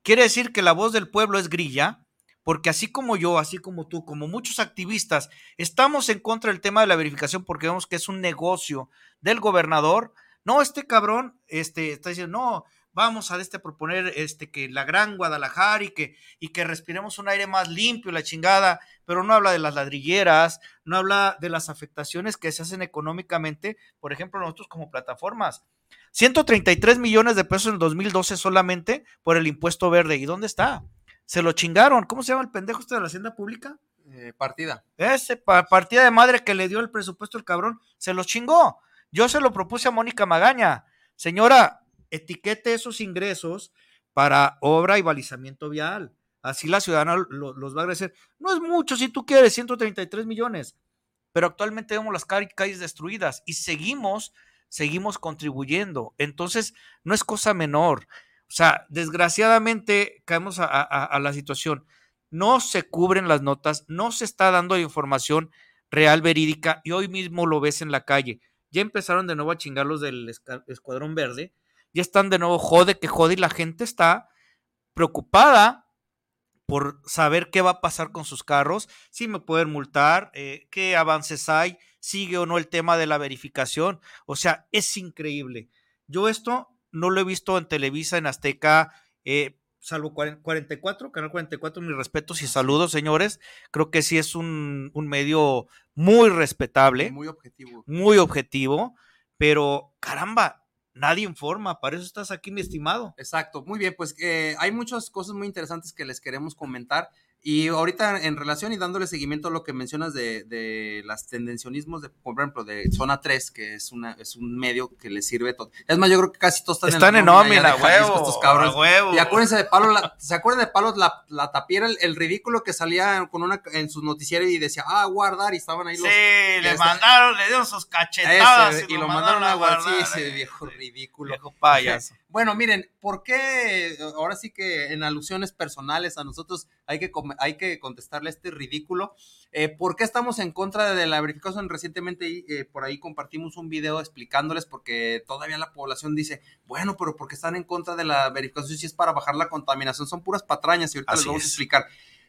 Quiere decir que la voz del pueblo es grilla, porque así como yo, así como tú, como muchos activistas, estamos en contra del tema de la verificación porque vemos que es un negocio del gobernador. No, este cabrón este, está diciendo, no, vamos a este, proponer este, que la gran Guadalajara y que, y que respiremos un aire más limpio, la chingada, pero no habla de las ladrilleras, no habla de las afectaciones que se hacen económicamente, por ejemplo, nosotros como plataformas. 133 millones de pesos en el 2012 solamente por el impuesto verde. ¿Y dónde está? Se lo chingaron. ¿Cómo se llama el pendejo este de la hacienda pública? Eh, partida. Ese partida de madre que le dio el presupuesto el cabrón, se lo chingó. Yo se lo propuse a Mónica Magaña. Señora, etiquete esos ingresos para obra y balizamiento vial. Así la ciudadana los va a agradecer. No es mucho si tú quieres, 133 millones. Pero actualmente vemos las calles destruidas y seguimos seguimos contribuyendo. Entonces, no es cosa menor. O sea, desgraciadamente caemos a, la situación. No se cubren las notas, no se está dando información real, verídica, y hoy mismo lo ves en la calle. Ya empezaron de nuevo a chingar los del Escuadrón Verde, ya están de nuevo jode que jode y la gente está preocupada por saber qué va a pasar con sus carros, si me pueden multar, eh, qué avances hay, sigue o no el tema de la verificación. O sea, es increíble. Yo esto no lo he visto en Televisa, en Azteca, eh, salvo 44, Canal 44, mis respetos y saludos, señores. Creo que sí es un, medio muy respetable. Muy objetivo. Muy objetivo, pero caramba, nadie informa, para eso estás aquí, mi estimado. Exacto, muy bien, pues eh, hay muchas cosas muy interesantes que les queremos comentar. Y ahorita en relación y dándole seguimiento a lo que mencionas de, de las tendencionismos, de, por ejemplo, de Zona 3, que es, una, es un medio que le sirve todo. Es más, yo creo que casi todos están, están en, nómina, huevo, estos cabros. Y acuérdense de Palo, ¿se acuerdan de Palo la, la tapiera, el, ridículo que salía con una en su noticiero y decía, ah, guardar, y estaban ahí los... Sí, le este, mandaron, le dieron sus cachetadas. y, lo mandaron, a guardar. Sí, ese viejo ridículo. Viejo payaso. Bueno, miren, ¿por qué ahora sí que en alusiones personales a nosotros hay que, hay que contestarle este ridículo? Eh, ¿Por qué estamos en contra de la verificación? Recientemente eh, por ahí compartimos un video explicándoles porque todavía la población dice, bueno, pero ¿por qué están en contra de la verificación si es para bajar la contaminación? Son puras patrañas y ahorita les vamos a explicar.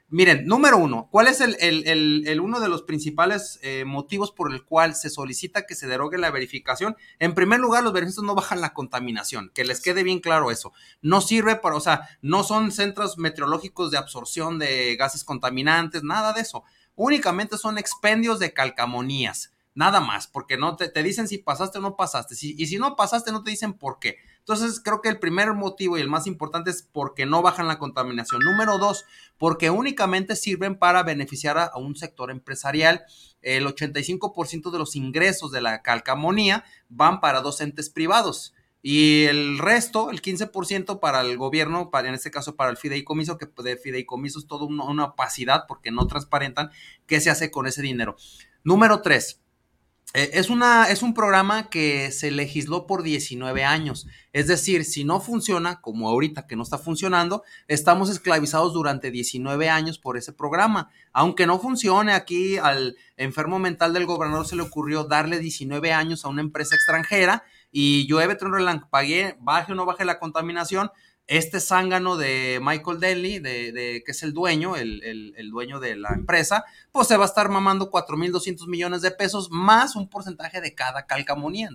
Miren, número uno, ¿cuál es el, el, el, uno de los principales eh, motivos por el cual se solicita que se derogue la verificación? En primer lugar, los beneficios no bajan la contaminación, que les quede bien claro eso. No sirve para, o sea, no son centros meteorológicos de absorción de gases contaminantes, nada de eso. Únicamente son expendios de calcamonías, nada más, porque no te, te dicen si pasaste o no pasaste. y si no pasaste, no te dicen por qué. Entonces, creo que el primer motivo y el más importante es porque no bajan la contaminación. Número dos, porque únicamente sirven para beneficiar a, un sector empresarial. El 85% de los ingresos de la calcamonía van para docentes privados. Y el resto, el 15% para el gobierno, para, en este caso para el fideicomiso, que de fideicomiso es toda una, una opacidad porque no transparentan qué se hace con ese dinero. Número tres, es, una, es un programa que se legisló por 19 años. Es decir, si no funciona, como ahorita que no está funcionando, estamos esclavizados durante 19 años por ese programa. Aunque no funcione, aquí al enfermo mental del gobernador se le ocurrió darle 19 años a una empresa extranjera y llueve, trueno, pagué, baje o no baje la contaminación, este zángano de Michael Daly, de, que es el dueño, el, dueño de la empresa, pues se va a estar mamando 4.200 millones de pesos más un porcentaje de cada calcamonía.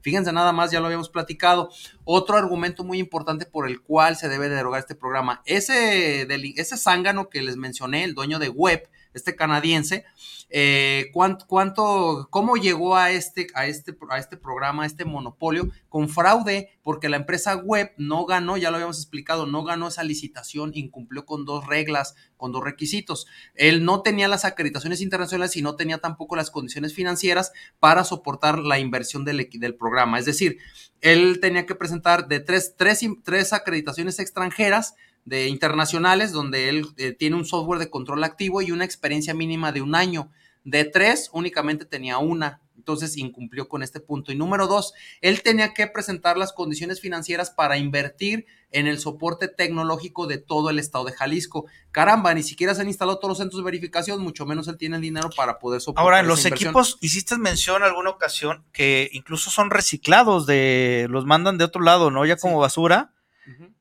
Fíjense nada más, ya lo habíamos platicado. Otro argumento muy importante por el cual se debe derogar este programa, ese, ese zángano que les mencioné, el dueño de Web, este canadiense, eh, cuánto, cómo llegó a este, a, este, a este programa, a este monopolio, con fraude, porque la empresa web no ganó, ya lo habíamos explicado, no ganó esa licitación, incumplió con dos reglas, con dos requisitos. Él no tenía las acreditaciones internacionales y no tenía tampoco las condiciones financieras para soportar la inversión del, del programa. Es decir, él tenía que presentar de tres, tres, tres acreditaciones extranjeras, de internacionales donde él eh, tiene un software de control activo y una experiencia mínima de un año. De tres, únicamente tenía una. Entonces incumplió con este punto. Y número dos, él tenía que presentar las condiciones financieras para invertir en el soporte tecnológico de todo el estado de Jalisco. Caramba, ni siquiera se han instalado todos los centros de verificación, mucho menos él tiene el dinero para poder soportar. Ahora, en los equipos, hiciste mención en alguna ocasión que incluso son reciclados, de los mandan de otro lado, ¿no? Ya como basura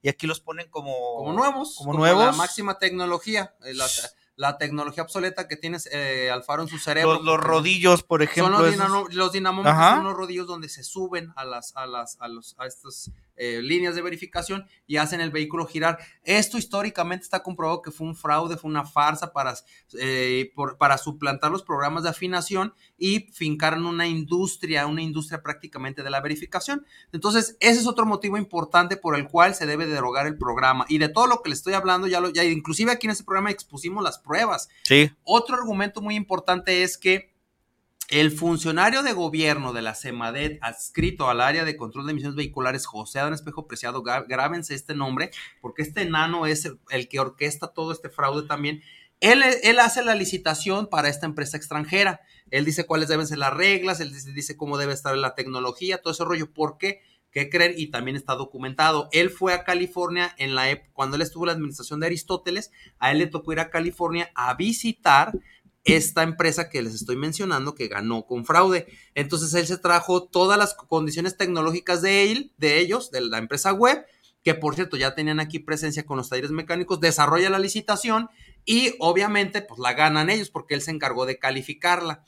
y aquí los ponen como, como nuevos, como, nuevos. La máxima tecnología, eh, la, tecnología obsoleta que tienes eh, Alfaro en su cerebro. Los, rodillos, por ejemplo. Son los, dinamómetros, son los rodillos donde se suben a las, a las, a los, a estos eh, líneas de verificación y hacen el vehículo girar. Esto históricamente está comprobado que fue un fraude, fue una farsa para, eh, para suplantar los programas de afinación y fincar en una industria, una industria prácticamente de la verificación. Entonces, ese es otro motivo importante por el cual se debe derogar el programa. Y de todo lo que le estoy hablando, ya lo, ya inclusive aquí en ese programa expusimos las pruebas. Sí. Otro argumento muy importante es que el funcionario de gobierno de la CEMADET adscrito al área de control de emisiones vehiculares, José Adán Espejo Preciado, grábense este nombre, porque este enano es el, que orquesta todo este fraude también. Él, hace la licitación para esta empresa extranjera. Él dice cuáles deben ser las reglas, él dice, cómo debe estar la tecnología, todo ese rollo. ¿Por qué? ¿Qué creen? Y también está documentado. Él fue a California en la cuando él estuvo en la administración de Aristóteles, a él le tocó ir a California a visitar esta empresa que les estoy mencionando que ganó con fraude. Entonces él se trajo todas las condiciones tecnológicas de él, de ellos, de la empresa web, que por cierto ya tenían aquí presencia con los talleres mecánicos, desarrolla la licitación y obviamente pues la ganan ellos porque él se encargó de calificarla.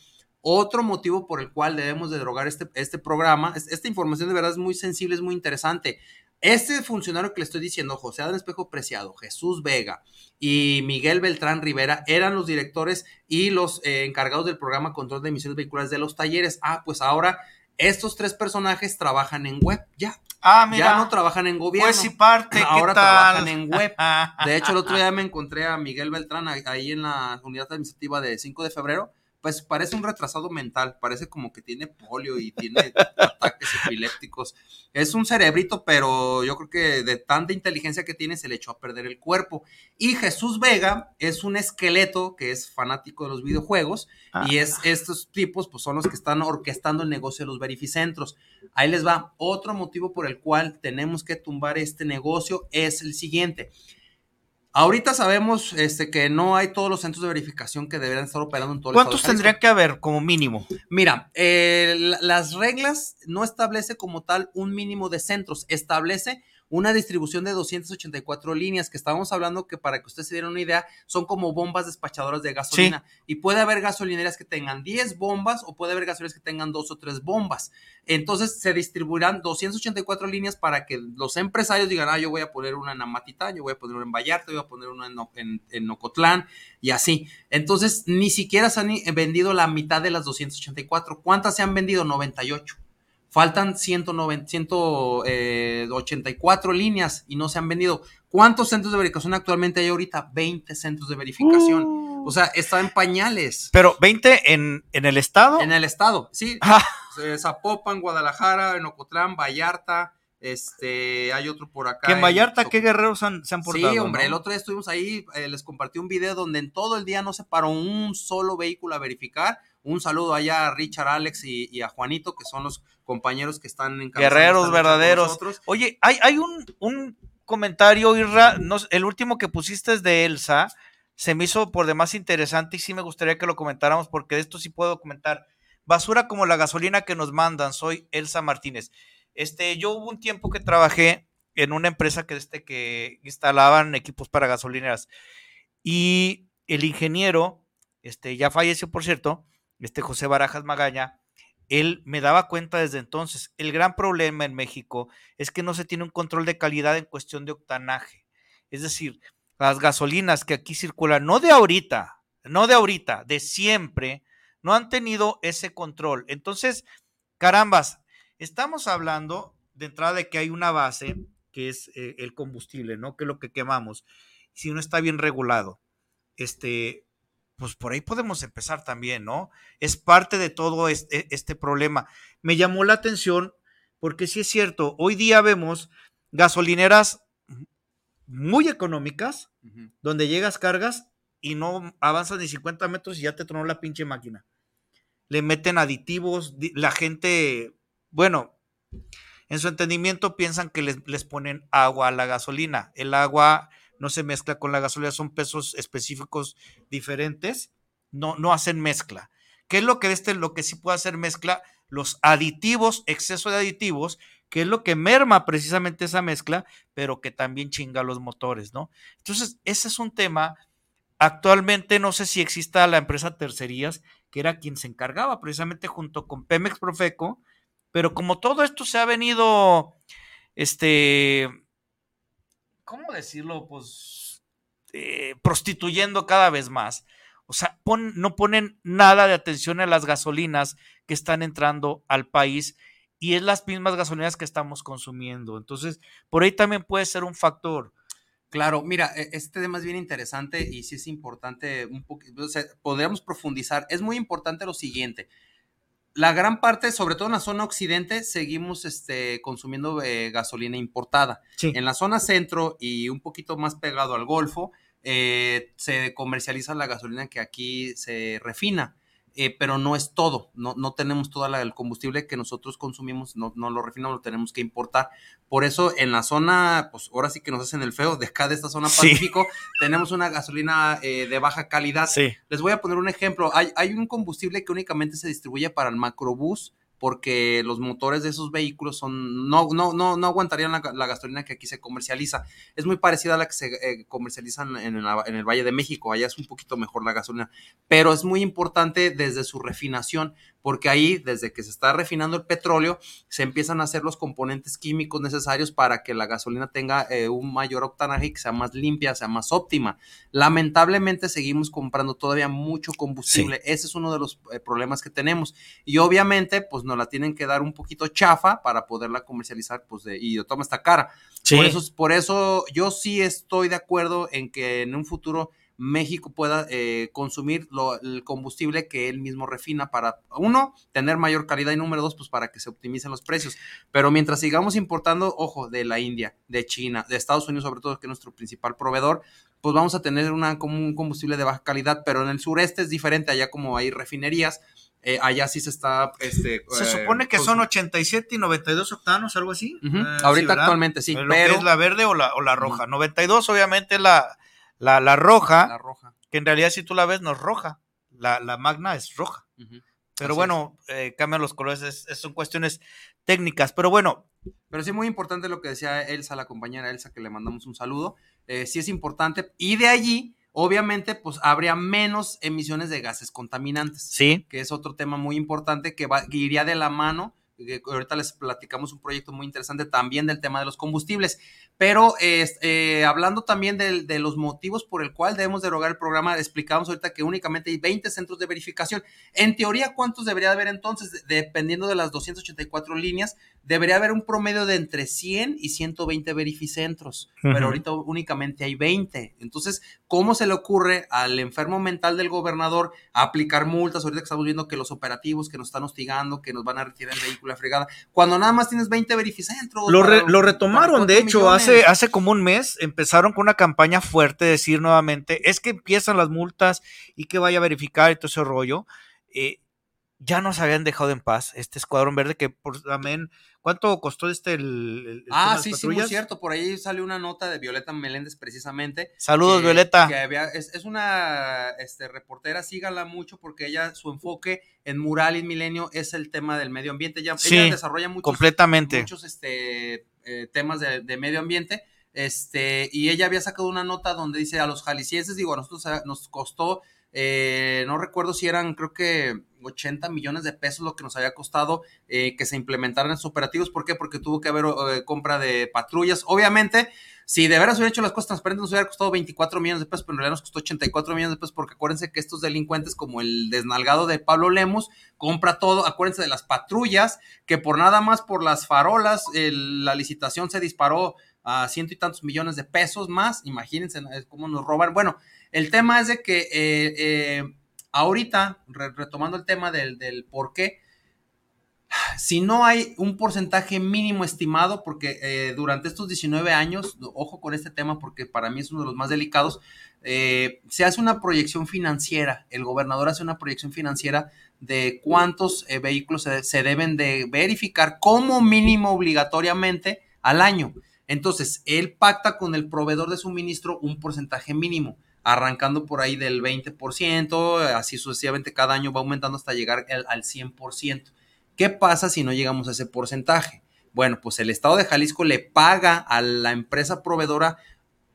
Otro motivo por el cual debemos de derogar este, este programa, esta información de verdad es muy sensible, es muy interesante. Este funcionario que le estoy diciendo, José Adán Espejo Preciado, Jesús Vega y Miguel Beltrán Rivera, eran los directores y los eh, encargados del programa Control de Emisiones Vehiculares de los talleres. Ah, pues ahora estos tres personajes trabajan en web, ya. Ah, mira. Ya no trabajan en gobierno. Pues sí parte, Ahora trabajan en web. De hecho, el otro día me encontré a Miguel Beltrán ahí en la unidad administrativa de 5 de febrero pues parece un retrasado mental, parece como que tiene polio y tiene ataques epilépticos. Es un cerebrito, pero yo creo que de tanta inteligencia que tiene se le echó a perder el cuerpo. Y Jesús Vega es un esqueleto que es fanático de los videojuegos y es estos tipos pues son los que están orquestando el negocio de los verificentros. Ahí les va. Otro motivo por el cual tenemos que tumbar este negocio es el siguiente. Ahorita sabemos este, que no hay todos los centros de verificación que deberían estar operando en todo el ¿Cuántos tendría que haber como mínimo? Mira, eh, las reglas no establece como tal un mínimo de centros, establece una distribución de 284 líneas, que estábamos hablando que para que ustedes se dieran una idea, son como bombas despachadoras de gasolina. Y puede haber gasolineras que tengan 10 bombas o puede haber gasolineras que tengan dos o tres bombas. Entonces se distribuirán 284 líneas para que los empresarios digan, ah, yo voy a poner una en Amatitán, yo voy a poner una en Vallarta, yo voy a poner una en, en, en Ocotlán y así. Entonces ni siquiera se han vendido la mitad de las 284. ¿Cuántas se han vendido? 98. Faltan 190, 184 eh, líneas y no se han vendido. ¿Cuántos centros de verificación actualmente hay ahorita? 20 centros de verificación. O sea, está en pañales. Pero 20 en, en el estado. En el estado, sí. Ah. Zapopan, Guadalajara, en Ocotlán, Vallarta, este, hay otro por acá. Que en Vallarta, ¿qué guerreros se han portado? Sí, hombre, el otro día estuvimos ahí, eh, les compartí un video donde en todo el día no se paró un solo vehículo a verificar. Un saludo allá a Richard, Alex y, a Juanito, que son los compañeros que están en Guerreros verdaderos. Oye, hay, hay un, un comentario, Irra, no, el último que pusiste es de Elsa, se me hizo por demás interesante y sí me gustaría que lo comentáramos porque de esto sí puedo comentar. Basura como la gasolina que nos mandan, soy Elsa Martínez. Este, yo hubo un tiempo que trabajé en una empresa que, este, que instalaban equipos para gasolineras y el ingeniero, este, ya falleció por cierto, este José Barajas Magaña, él me daba cuenta desde entonces, el gran problema en México es que no se tiene un control de calidad en cuestión de octanaje. Es decir, las gasolinas que aquí circulan, no de ahorita, no de ahorita, de siempre, no han tenido ese control. Entonces, carambas, estamos hablando de entrada de que hay una base que es eh, el combustible, ¿no? Que es lo que quemamos. Si no está bien regulado, este, pues por ahí podemos empezar también, ¿no? Es parte de todo este, este, problema. Me llamó la atención porque sí es cierto, hoy día vemos gasolineras muy económicas, donde llegas, cargas y no avanzas ni 50 metros y ya te tronó la pinche máquina. Le meten aditivos, la gente, bueno, en su entendimiento piensan que les, les ponen agua a la gasolina. El agua no se mezcla con la gasolina, son pesos específicos diferentes, no, no hacen mezcla. ¿Qué es lo que este, lo que sí puede hacer mezcla? Los aditivos, exceso de aditivos, que es lo que merma precisamente esa mezcla, pero que también chinga los motores, ¿no? Entonces, ese es un tema. Actualmente no sé si exista la empresa Tercerías, que era quien se encargaba precisamente junto con Pemex Profeco, pero como todo esto se ha venido, este, ¿cómo decirlo? Pues eh, prostituyendo cada vez más. O sea, no ponen nada de atención a las gasolinas que están entrando al país y es las mismas gasolinas que estamos consumiendo. Entonces, por ahí también puede ser un factor. Claro, mira, e, este tema es bien interesante y sí es importante un poquito, podríamos profundizar. Es muy importante lo siguiente la gran parte, sobre todo en la zona occidente, seguimos este, consumiendo eh, gasolina importada. En la zona centro y un poquito más pegado al Golfo, eh, se comercializa la gasolina que aquí se refina. Eh, pero no es todo, no, no tenemos todo el combustible que nosotros consumimos, no, no, lo refinamos, lo tenemos que importar. Por eso en la zona, pues ahora sí que nos hacen el feo, de acá de esta zona Pacífico, tenemos una gasolina eh, de baja calidad. Les voy a poner un ejemplo, hay, hay un combustible que únicamente se distribuye para el macrobús, porque los motores de esos vehículos son no, no, no, no aguantarían la, gasolina que aquí se comercializa. Es muy parecida a la que se eh, comercializa en, en, el Valle de México, allá es un poquito mejor la gasolina, pero es muy importante desde su refinación, porque ahí, desde que se está refinando el petróleo, se empiezan a hacer los componentes químicos necesarios para que la gasolina tenga eh, un mayor octanaje y que sea más limpia, sea más óptima. Lamentablemente seguimos comprando todavía mucho combustible. Ese es uno de los eh, problemas que tenemos. Y obviamente, pues nos la tienen que dar un poquito chafa para poderla comercializar, pues de, y toma esta cara. Por, eso, por eso yo sí estoy de acuerdo en que en un futuro México pueda eh, consumir el combustible que él mismo refina para, uno, tener mayor calidad y número dos, pues para que se optimicen los precios. Pero mientras sigamos importando, ojo, de la India, de China, de Estados Unidos sobre todo, que es nuestro principal proveedor, pues vamos a tener una, como un combustible de baja calidad, pero en el sureste es diferente, allá como hay refinerías, eh, allá sí se está. Este, se supone que son 87 y 92 octanos, algo así. Ahorita actualmente sí. Pero, es la verde o la, o la roja. 92, obviamente, la, la, roja, que en realidad si tú la ves no es roja, la, magna es roja. Pero bueno, eh, cambian los colores, son cuestiones técnicas. Pero bueno. Pero sí, muy importante lo que decía Elsa, la compañera Elsa, que le mandamos un saludo. Eh, sí es importante. Y de allí, obviamente, pues habría menos emisiones de gases contaminantes. Sí. Que es otro tema muy importante que, va, que iría de la mano ahorita les platicamos un proyecto muy interesante también del tema de los combustibles. Pero eh, hablando también de, los motivos por el cual debemos derogar el programa, explicamos ahorita que únicamente hay 20 centros de verificación. En teoría, ¿cuántos debería haber entonces? Dependiendo de las 284 líneas, debería haber un promedio de entre 100 y 120 verificentros, pero ahorita únicamente hay 20. Entonces, ¿cómo se le ocurre al enfermo mental del gobernador aplicar multas? Ahorita que estamos viendo que los operativos que nos están hostigando, que nos van a retirar el vehículo a fregada, cuando nada más tienes 20 verificentros. Lo, lo retomaron, de hecho, hace hace, como un mes empezaron con una campaña fuerte, de decir nuevamente, es que empiezan las multas y que vaya a verificar y todo ese rollo. Eh, ya nos habían dejado en paz este escuadrón verde que por también ¿cuánto costó este el, ah sí sí muy cierto por ahí salió una nota de Violeta Meléndez precisamente saludos Violeta es, una este, reportera sígala mucho porque ella su enfoque en Mural y Milenio es el tema del medio ambiente ella, ella desarrolla muchos completamente muchos este eh, temas de, medio ambiente. Este, y ella había sacado una nota donde dice a los jaliscienses, digo, a nosotros eh, nos costó, eh, no recuerdo si eran, creo que 80 millones de pesos lo que nos había costado que se implementaran esos operativos. ¿Por qué? Porque tuvo que haber compra de patrullas. Obviamente, si de veras hubiera hecho las cosas transparentes, nos hubiera costado 24 millones de pesos, pero en realidad nos costó 84 millones de pesos, porque acuérdense que estos delincuentes, como el desnalgado de Pablo Lemus, compra todo. Acuérdense de las patrullas, que por nada más por las farolas, la licitación se disparó a ciento y tantos millones de pesos más. Imagínense cómo nos roban. Bueno, el tema es de que eh, eh, ahorita, retomando el tema del, del por qué, si no hay un porcentaje mínimo estimado, porque eh, durante estos 19 años, ojo con este tema porque para mí es uno de los más delicados, se hace una proyección financiera, el gobernador hace una proyección financiera de cuántos eh, vehículos se, se, deben de verificar como mínimo obligatoriamente al año. Entonces, él pacta con el proveedor de suministro un porcentaje mínimo, arrancando por ahí del 20%, así sucesivamente cada año va aumentando hasta llegar al, al 100%. ¿Qué pasa si no llegamos a ese porcentaje? Bueno, pues el Estado de Jalisco le paga a la empresa proveedora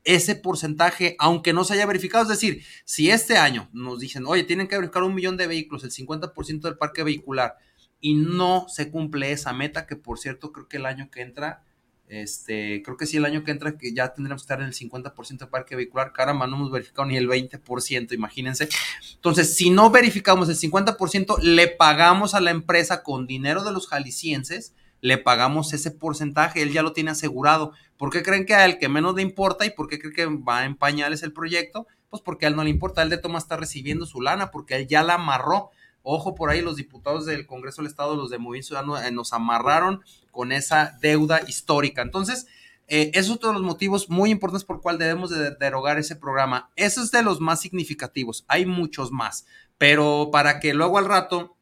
ese porcentaje, aunque no se haya verificado. Es decir, si este año nos dicen, oye, tienen que verificar un millón de vehículos, el 50% del parque vehicular, y no se cumple esa meta, que por cierto creo que el año que entra este, creo que sí, el año que entra que ya tendremos que estar en el 50% de parque vehicular. Caramba, no hemos verificado ni el 20%, imagínense. Entonces, si no verificamos el 50%, le pagamos a la empresa con dinero de los jaliscienses, le pagamos ese porcentaje, él ya lo tiene asegurado. ¿Por qué creen que a él que menos le importa y por qué creen que va en pañales el proyecto? Pues porque a él no le importa, él de toma está recibiendo su lana porque él ya la amarró. Ojo por ahí, los diputados del Congreso del Estado, los de Movimiento Ciudadano, eh, nos amarraron con esa deuda histórica. Entonces, eh, esos son los motivos muy importantes por cual debemos de derogar ese programa. Eso es de los más significativos. Hay muchos más, pero para que luego al rato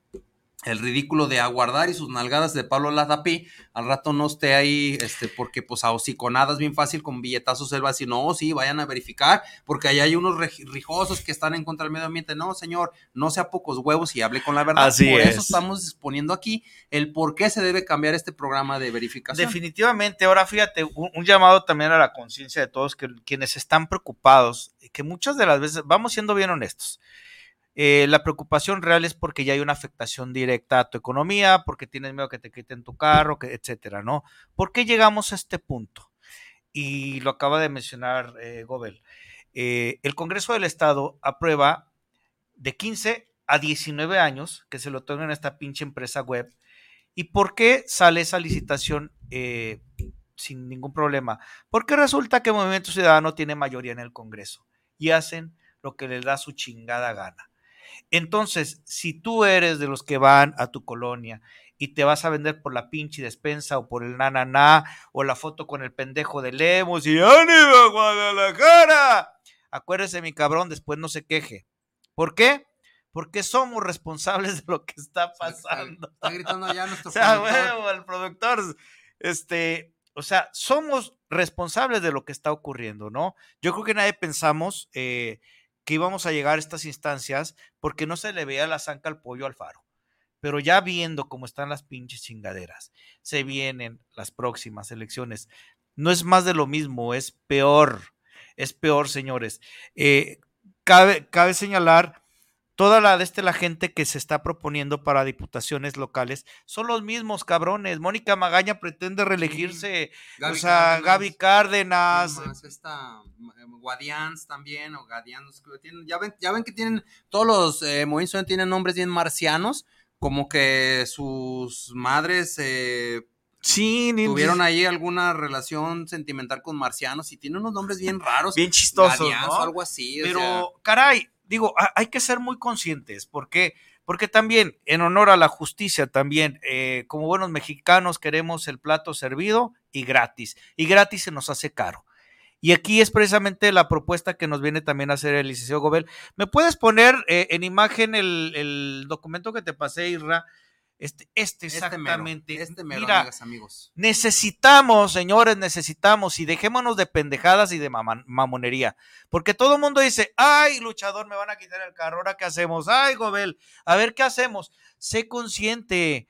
el ridículo de aguardar y sus nalgadas de Pablo Ladapí, al rato no esté ahí, este, porque pues a hociconadas bien fácil con billetazos él va a decir, no, sí, vayan a verificar, porque ahí hay unos rijosos que están en contra del medio ambiente. No, señor, no sea pocos huevos y hable con la verdad. Así por eso estamos exponiendo aquí el por qué se debe cambiar este programa de verificación. Definitivamente, ahora fíjate, un, llamado también a la conciencia de todos que, quienes están preocupados, que muchas de las veces, vamos siendo bien honestos, eh, la preocupación real es porque ya hay una afectación directa a tu economía, porque tienes miedo que te quiten tu carro, etcétera, ¿no? ¿Por qué llegamos a este punto? Y lo acaba de mencionar eh, Gobel. Eh, el Congreso del Estado aprueba de 15 a 19 años que se lo otorguen a esta pinche empresa web. ¿Y por qué sale esa licitación sin ningún problema? Porque resulta que Movimiento Ciudadano tiene mayoría en el Congreso y hacen lo que les da su chingada gana. Entonces, si tú eres de los que van a tu colonia y te vas a vender por la pinche despensa o por el nananá o la foto con el pendejo de Lemos y ¡Ánimo, Guadalajara! Acuérdese, mi cabrón, después no se queje. ¿Por qué? Porque somos responsables de lo que está pasando. Está, gritando ya nuestro o sea, productor. el productor. Este, o sea, somos responsables de lo que está ocurriendo, ¿no? Yo creo que nadie pensamos eh, que íbamos a llegar a estas instancias porque no se le veía la zanca al pollo al faro. Pero ya viendo cómo están las pinches chingaderas, se vienen las próximas elecciones. No es más de lo mismo, es peor. Es peor, señores. Eh, cabe, cabe señalar toda la de este, la gente que se está proponiendo para diputaciones locales son los mismos cabrones. Mónica Magaña pretende reelegirse, o sea, Gaby Cárdenas. esta eh, Guadians también, o Gadianos, ya ven, ya ven que tienen, todos los eh, movimientos tienen nombres bien marcianos, como que sus madres eh, Sí, tuvieron ahí alguna relación sentimental con marcianos y tienen unos nombres bien raros. Bien chistosos, o algo así. Pero, caray, digo, hay que ser muy conscientes, porque porque también, en honor a la justicia, también, eh, como buenos mexicanos, queremos el plato servido y gratis. Y gratis se nos hace caro. Y aquí es precisamente la propuesta que nos viene también a hacer el licenciado Gobel. ¿Me puedes poner eh, en imagen el, el, documento que te pasé, Irra? Este, este, este exactamente. Este Mira, amigos. Necesitamos, señores, necesitamos, y dejémonos de pendejadas y de mamonería. Porque todo el mundo dice, ay, luchador, me van a quitar el carro, ¿ahora qué hacemos? Ay, Gobel, a ver qué hacemos. Sé consciente,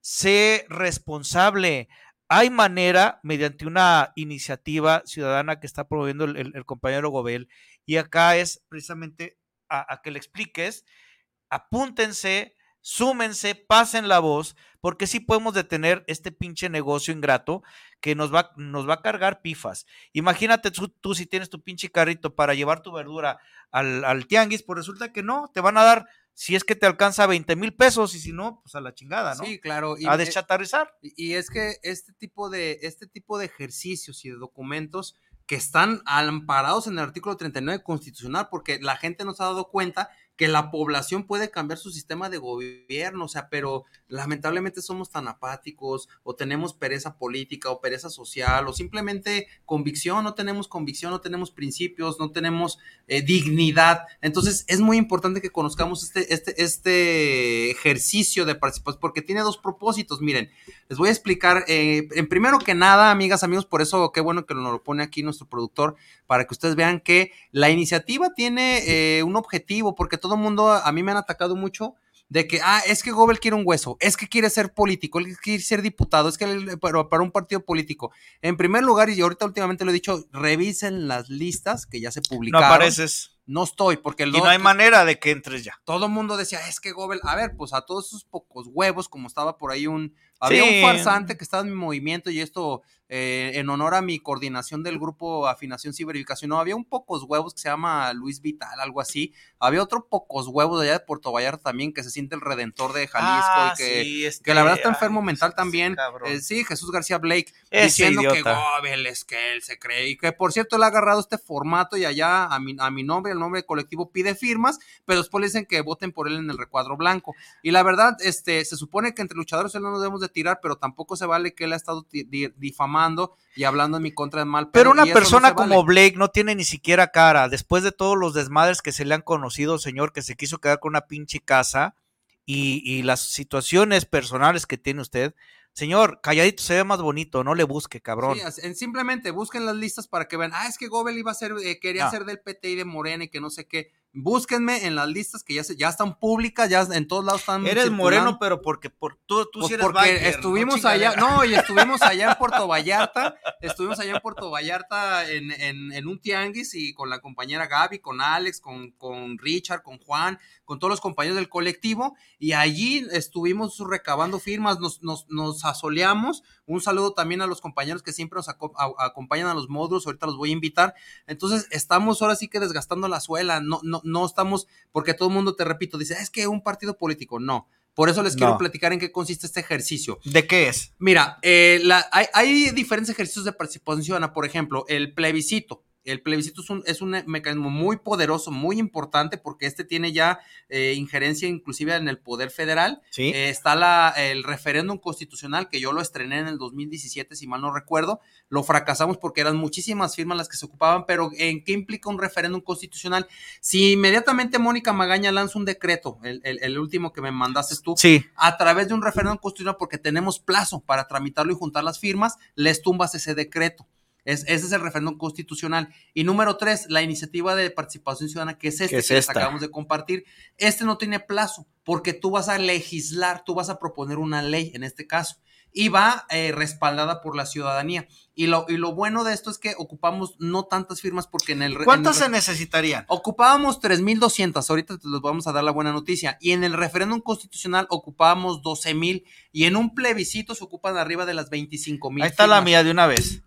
sé responsable. Hay manera, mediante una iniciativa ciudadana que está promoviendo el, compañero Gobel, y acá es precisamente a que le expliques, apúntense, súmense, pasen la voz, porque sí podemos detener este pinche negocio ingrato que nos va, nos va a cargar pifas. Imagínate tú, si tienes tu pinche carrito para llevar tu verdura al, al, tianguis, pues resulta que no, te van a dar, si es que te alcanza 20 mil pesos y si no, pues a la chingada, ¿no? Sí, claro. a deschatarrizar. Y, es que este tipo, de, este tipo de ejercicios y de documentos que están amparados en el artículo 39 constitucional, porque la gente nos ha dado cuenta que la población puede cambiar su sistema de gobierno, o sea, pero lamentablemente somos tan apáticos o tenemos pereza política o pereza social o simplemente convicción, no tenemos convicción, no tenemos principios, no tenemos eh, dignidad. Entonces es muy importante que conozcamos este, este, este ejercicio de participación porque tiene dos propósitos. Miren, les voy a explicar, eh, en primero que nada, amigas, amigos, por eso qué bueno que nos lo pone aquí nuestro productor, para que ustedes vean que la iniciativa tiene eh, un objetivo, porque todo el mundo, a mí me han atacado mucho de que, ah, es que Gobel quiere un hueso, es que quiere ser político, él quiere ser diputado, es que para, para, un partido político. En primer lugar, y ahorita últimamente lo he dicho, revisen las listas que ya se publicaron. No apareces. No estoy, porque el Y no hay manera de que entres ya. Todo el mundo decía, es que Gobel, a ver, pues a todos esos pocos huevos, como estaba por ahí un, había un farsante que estaba en mi movimiento y esto eh, en honor a mi coordinación del grupo Afinación Ciberificación. No, había un pocos huevos que se llama Luis Vital, algo así. Había otro pocos huevos de allá de Puerto Vallarta también que se siente el redentor de Jalisco y ah, que, este, que la verdad está enfermo mental también. Eh, sí, Jesús García Blake diciendo que Gobel es que él se cree y que por cierto él ha agarrado este formato y allá a mi, a mi nombre, el nombre del colectivo pide firmas, pero después le dicen que voten por él en el recuadro blanco. Y la verdad, este, se supone que entre luchadores él no nos debemos de tirar, pero tampoco se vale que él ha estado difamando y hablando en mi contra de mal. Pero una persona como Blake no tiene ni siquiera cara. Después de todos los desmadres que se le han conocido, señor, que se quiso quedar con una pinche casa y, y las situaciones personales que tiene usted, Señor, calladito se ve más bonito, no le busque, cabrón. Sí, simplemente busquen las listas para que vean, ah, es que Gobel iba a ser, eh, quería ser del PT y de Morena y que no sé qué búsquenme en las listas que ya, se, ya están públicas, ya en todos lados están. Eres moreno, pero porque por, tú, tú pues sí eres porque estuvimos allá, no, y estuvimos allá en Puerto Vallarta, estuvimos allá en Puerto Vallarta en, en, en, un tianguis y con la compañera Gaby, con Alex, con, con Richard, con Juan, con todos los compañeros del colectivo, y allí estuvimos recabando firmas, nos, nos, nos asoleamos. Un saludo también a los compañeros que siempre nos acompañan a los módulos, ahorita los voy a invitar. Entonces, estamos ahora sí que desgastando la suela, no, no, no estamos, porque todo el mundo, te repito, dice, es que un partido político, no. Por eso les quiero platicar en qué consiste este ejercicio. ¿De qué es? Mira, eh, hay, hay, diferentes ejercicios de participación. Por ejemplo, el plebiscito. El plebiscito es un, es un mecanismo muy poderoso, muy importante, porque este tiene ya eh, injerencia inclusive en el poder federal. ¿Sí? Eh, está la, el referéndum constitucional, que yo lo estrené en el 2017, si mal no recuerdo. Lo fracasamos porque eran muchísimas firmas las que se ocupaban, pero ¿en qué implica un referéndum constitucional? Si inmediatamente Mónica Magaña lanza un decreto, el, el, último que me mandaste tú, sí. a través de un referéndum constitucional, porque tenemos plazo para tramitarlo y juntar las firmas, les tumbas ese decreto. Es, ese es el referéndum constitucional. Y número tres, la iniciativa de participación ciudadana, que es este que les acabamos de compartir. Este no tiene plazo, porque tú vas a legislar, tú vas a proponer una ley en este caso y va eh, respaldada por la ciudadanía. Y lo, y lo bueno de esto es que ocupamos no tantas firmas porque en el... ¿Cuántas se necesitarían? Ocupábamos 3.200, ahorita les vamos a dar la buena noticia, y en el referéndum constitucional ocupábamos 12.000 y en un plebiscito se ocupan arriba de las 25.000. Ahí está la mía de una vez.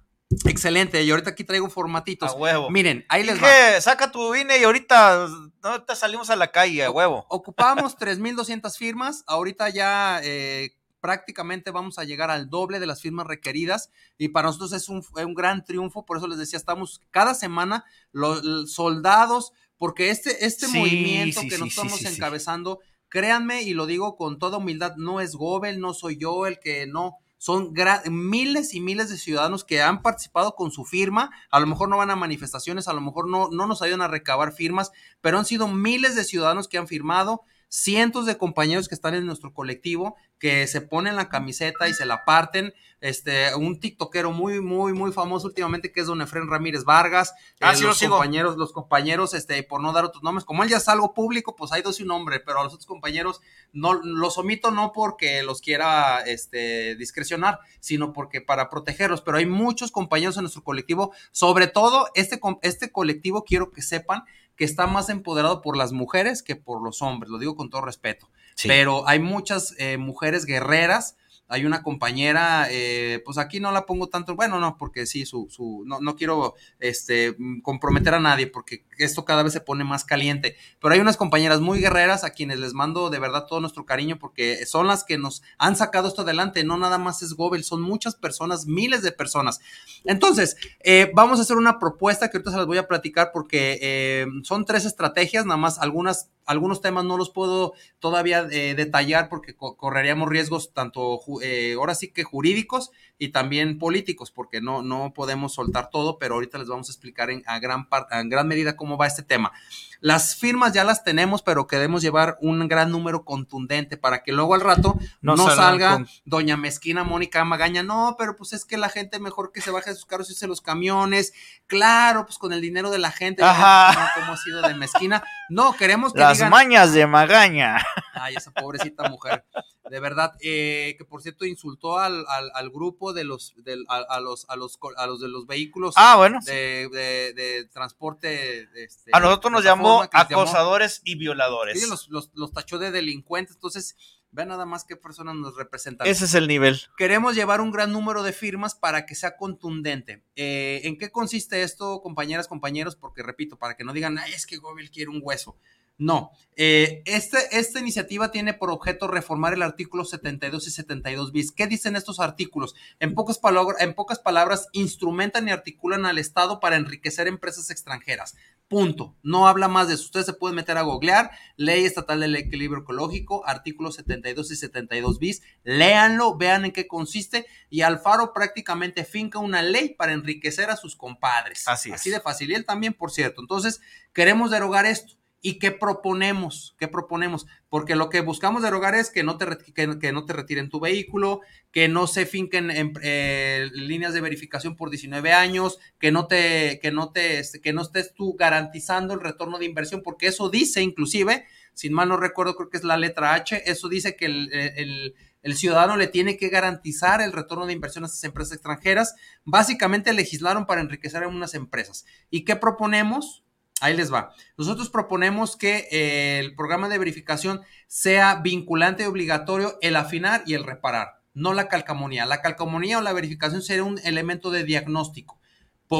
Excelente, y ahorita aquí traigo formatitos. A huevo. Miren, ahí les va. Saca tu INE y ahorita, ahorita salimos a la calle, a huevo. Ocupábamos 3.200 firmas, ahorita ya eh, prácticamente vamos a llegar al doble de las firmas requeridas y para nosotros es un, gran triunfo, por eso les decía, estamos cada semana los, soldados, porque este, este movimiento que nos estamos encabezando, créanme y lo digo con toda humildad, no es Gobel, no soy yo el que no, son miles y miles de ciudadanos que han participado con su firma, a lo mejor no van a manifestaciones, a lo mejor no, no nos ayudan a recabar firmas, pero han sido miles de ciudadanos que han firmado, cientos de compañeros que están en nuestro colectivo que se ponen la camiseta y se la parten. Este, un tiktokero muy, muy, muy famoso últimamente que es don Efren Ramírez Vargas. Ah, eh, los compañeros, los compañeros, este, por no dar otros nombres, como él ya es algo público, pues hay dos y un nombre, pero a los otros compañeros no los omito no porque los quiera este, discrecionar, sino porque para protegerlos. Pero hay muchos compañeros en nuestro colectivo, sobre todo este, este colectivo, quiero que sepan que está más empoderado por las mujeres que por los hombres, lo digo con todo respeto. Pero hay muchas eh, mujeres guerreras hay una compañera, eh, pues aquí no la pongo tanto, bueno, no, porque sí, su, su, no, no quiero este, comprometer a nadie, porque esto cada vez se pone más caliente, pero hay unas compañeras muy guerreras a quienes les mando de verdad todo nuestro cariño, porque son las que nos han sacado esto adelante, no nada más es Gobel, son muchas personas, miles de personas. Entonces, eh, vamos a hacer una propuesta que ahorita se las voy a platicar porque eh, son tres estrategias, nada más algunas algunos temas no los puedo todavía detallar porque correríamos riesgos tanto eh, ahora sí que jurídicos y también políticos, porque no, no podemos soltar todo, pero ahorita les vamos a explicar en, a, gran en gran medida cómo va este tema. Las firmas ya las tenemos, pero queremos llevar un gran número contundente para que luego al rato no, salga doña Mezquina Mónica Magaña, no, pero pues es que la gente mejor que se baje de sus carros y se los camiones, claro, pues con el dinero de la gente, Ajá. como ha sido de Mezquina. No, queremos que Las mañas de Magaña. Ay, esa pobrecita mujer de verdad, eh, que por cierto insultó al, al, grupo de los, a, los, a los, a los de los vehículos ah, bueno, de, de, transporte. Este, a nosotros nos llamó acosadores y violadores. Sí, los, los, los, tachó de delincuentes, entonces vean nada más qué personas nos representan. Ese es el nivel. Queremos llevar un gran número de firmas para que sea contundente. Eh, ¿En qué consiste esto, compañeras, compañeros? Porque repito, para que no digan, Ay, es que Gobil quiere un hueso. No, eh, este, esta iniciativa tiene por objeto reformar el artículo 72 y 72 bis. ¿Qué dicen estos artículos? En pocas, palabras, en pocas palabras, instrumentan y articulan al Estado para enriquecer empresas extranjeras. Punto. No habla más de eso. Ustedes se pueden meter a googlear. Ley Estatal del Equilibrio Ecológico, artículos 72 y 72 bis. Léanlo, vean en qué consiste. Y Alfaro prácticamente finca una ley para enriquecer a sus compadres. Así es. Así de fácil. Y él también, por cierto. Entonces, queremos derogar esto ¿Y qué proponemos? ¿Qué proponemos? Porque lo que buscamos derogar es que no te, que, no te retiren tu vehículo, que no se finquen en, eh, líneas de verificación por 19 años, que no, te, que, no te, este, que no estés tú garantizando el retorno de inversión, porque eso dice inclusive, sin mal no recuerdo, creo que es la letra H, eso dice que el, el ciudadano le tiene que garantizar el retorno de inversión a estas empresas extranjeras. Básicamente legislaron para enriquecer a unas empresas. ¿Y qué proponemos? Ahí les va. Nosotros proponemos que eh, el programa de verificación sea vinculante y obligatorio el afinar y el reparar, no la calcamonía. La calcamonía o la verificación sería un elemento de diagnóstico.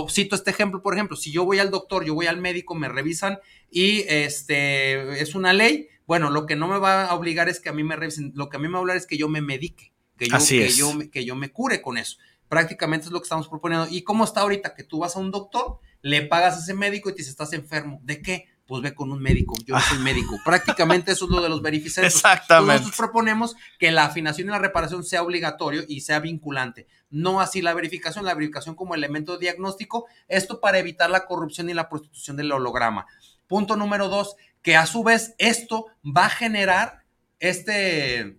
Cito este ejemplo, por ejemplo, si yo voy al doctor, yo voy al médico, me revisan y este es una ley, bueno, lo que no me va a obligar es que a mí me revisen, lo que a mí me va a obligar es que yo me medique, que yo, que yo, que yo me cure con eso. Prácticamente es lo que estamos proponiendo. ¿Y cómo está ahorita que tú vas a un doctor? Le pagas a ese médico y te dice, estás enfermo. ¿De qué? Pues ve con un médico, yo no soy médico. Prácticamente eso es lo de los verificantes. Exactamente. Nosotros proponemos que la afinación y la reparación sea obligatorio y sea vinculante. No así la verificación, la verificación como elemento diagnóstico. Esto para evitar la corrupción y la prostitución del holograma. Punto número dos, que a su vez esto va a generar este,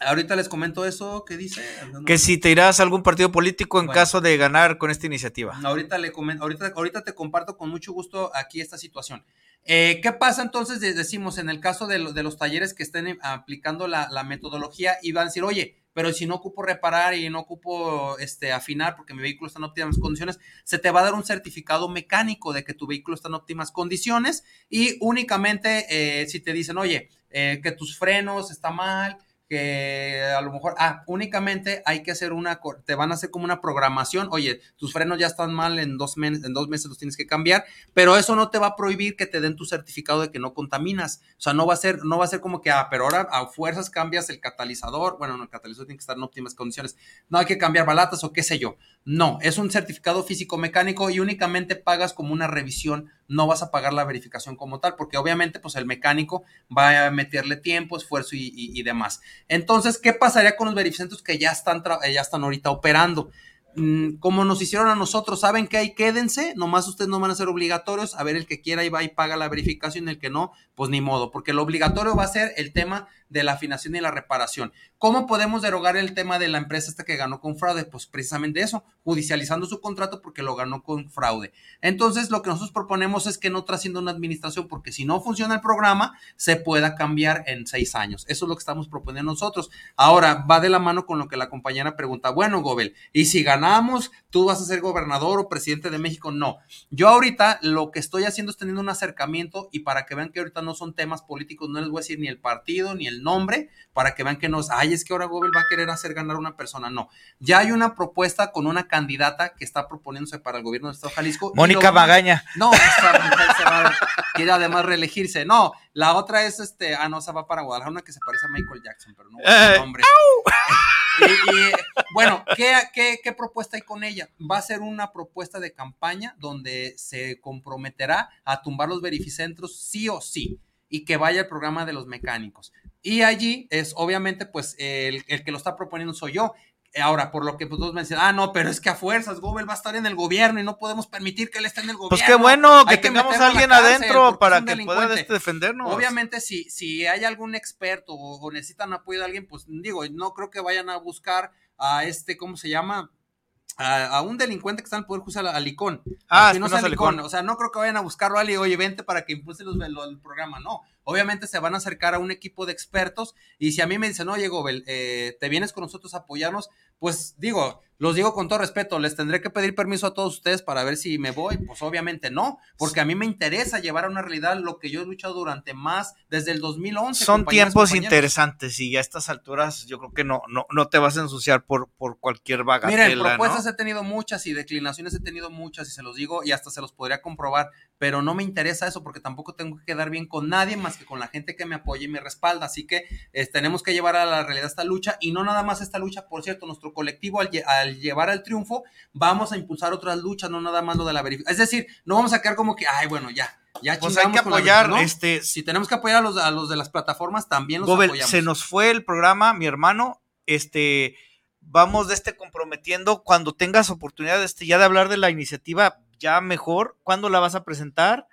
Ahorita les comento eso, ¿qué dice? Que si te irás a algún partido político en caso de ganar con esta iniciativa. Ahorita, le comento, ahorita, ahorita te comparto con mucho gusto aquí esta situación. Eh, ¿Qué pasa entonces? Decimos, en el caso de, los talleres que estén aplicando la, metodología y van a decir, oye, pero si no ocupo reparar y no ocupo este, afinar porque mi vehículo está en óptimas condiciones, se te va a dar un certificado mecánico de que tu vehículo está en óptimas condiciones y únicamente eh, si te dicen, oye, eh, que tus frenos están mal, que a lo mejor, ah, únicamente hay que hacer una, te van a hacer como una programación, oye, tus frenos ya están mal, en dos, en dos meses los tienes que cambiar, pero eso no te va a prohibir que te den tu certificado de que no contaminas, o sea, no va a ser, no va a ser como que, ah, pero ahora a fuerzas cambias el catalizador, bueno, no, el catalizador tiene que estar en óptimas condiciones, no hay que cambiar balatas o qué sé yo, no, es un certificado físico mecánico y únicamente pagas como una revisión no vas a pagar la verificación como tal, porque obviamente pues el mecánico va a meterle tiempo, esfuerzo y, demás. Entonces, ¿qué pasaría con los verificantes que ya están, ya están ahorita operando? Mm, como nos hicieron a nosotros, saben que hay, quédense, nomás ustedes no van a ser obligatorios, a ver el que quiera y va y paga la verificación, el que no, pues ni modo, porque lo obligatorio va a ser el tema de la afinación y la reparación. ¿Cómo podemos derogar el tema de la empresa esta que ganó con fraude? Pues precisamente eso, judicializando su contrato porque lo ganó con fraude. Entonces, lo que nosotros proponemos es que no trascienda una administración, porque si no funciona el programa, se pueda cambiar en seis años. Eso es lo que estamos proponiendo nosotros. Ahora, va de la mano con lo que la compañera pregunta, bueno, Gobel, ¿y si ganamos, tú vas a ser gobernador o presidente de México? No. Yo ahorita lo que estoy haciendo es teniendo un acercamiento y para que vean que ahorita no son temas políticos, no les voy a decir ni el partido ni el nombre, para que vean que nos, ay, es que ahora Google va a querer hacer ganar a una persona. No, ya hay una propuesta con una candidata que está proponiéndose para el gobierno de Estado de Jalisco. Mónica Magaña. No, esta mujer se va, quiere además reelegirse. No, la otra es este, ah, no, se va para Guadalajara, una que se parece a Michael Jackson, pero no el nombre. y, bueno, ¿qué, qué, qué propuesta hay con ella? Va a ser una propuesta de campaña donde se comprometerá a tumbar los verificentros sí o sí y que vaya el programa de los mecánicos. Y allí es obviamente pues el, que lo está proponiendo soy yo. Ahora, por lo que pues todos me dicen, ah, no, pero es que a fuerzas Gobel va a estar en el gobierno y no podemos permitir que él esté en el gobierno. Pues qué bueno que tengamos a alguien adentro para que pueda este, defendernos. Obviamente, si, si hay algún experto o, o, necesitan apoyo de alguien, pues digo, no creo que vayan a buscar a este, ¿cómo se llama? a, un delincuente que está en el Poder Judicial, a Licón. Ah, no es Licón. O sea, no creo que vayan a buscarlo a Ali, oye, vente para que impulse los, el programa. No, obviamente se van a acercar a un equipo de expertos y si a mí me dicen, oye, Gobel, eh, te vienes con nosotros a apoyarnos, pues digo, los digo con todo respeto, les tendré que pedir permiso a todos ustedes para ver si me voy. Pues obviamente no, porque a mí me interesa llevar a una realidad lo que yo he luchado durante más desde el 2011. Son tiempos interesantes y a estas alturas yo creo que no, no, no te vas a ensuciar por, por cualquier bagatela. Miren, propuestas he tenido muchas y declinaciones he tenido muchas y se los digo y hasta se los podría comprobar, pero no me interesa eso porque tampoco tengo que quedar bien con nadie más que con la gente que me apoya y me respalda. Así que eh, tenemos que llevar a la realidad esta lucha y no nada más esta lucha, por cierto, nuestro colectivo al, llevar al triunfo, vamos a impulsar otras luchas, no nada más lo de la verificación. Es decir, no vamos a quedar como que, ay, bueno, ya, ya pues hay que apoyar, este, si tenemos que apoyar a los, a los de las plataformas, también los apoyamos. Se nos fue el programa, mi hermano, este, vamos de este comprometiendo, cuando tengas oportunidad este, ya de hablar de la iniciativa, ya mejor, ¿cuándo la vas a presentar?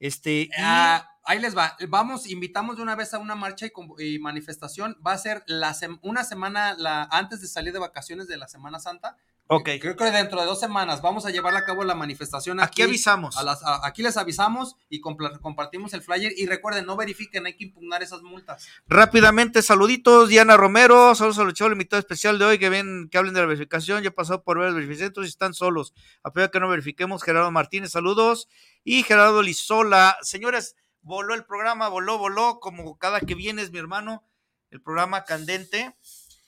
Este, ah, ahí les va. Vamos, invitamos de una vez a una marcha y, manifestación. Va a ser la una semana la, antes de salir de vacaciones de la Semana Santa. Ok. Creo que dentro de dos semanas vamos a llevar a cabo la manifestación. Aquí, avisamos. aquí les avisamos y compartimos el flyer. Y recuerden, no verifiquen, hay que impugnar esas multas. Rápidamente, saluditos, Diana Romero, saludos al show invitado especial de hoy, que ven, que hablen de la verificación. Ya he pasado por ver los verificantes y están solos. Apoya que no verifiquemos. Gerardo Martínez, saludos. Y Gerardo Lizola. Señores, voló el programa, voló, voló, como cada que vienes, mi hermano, el programa candente.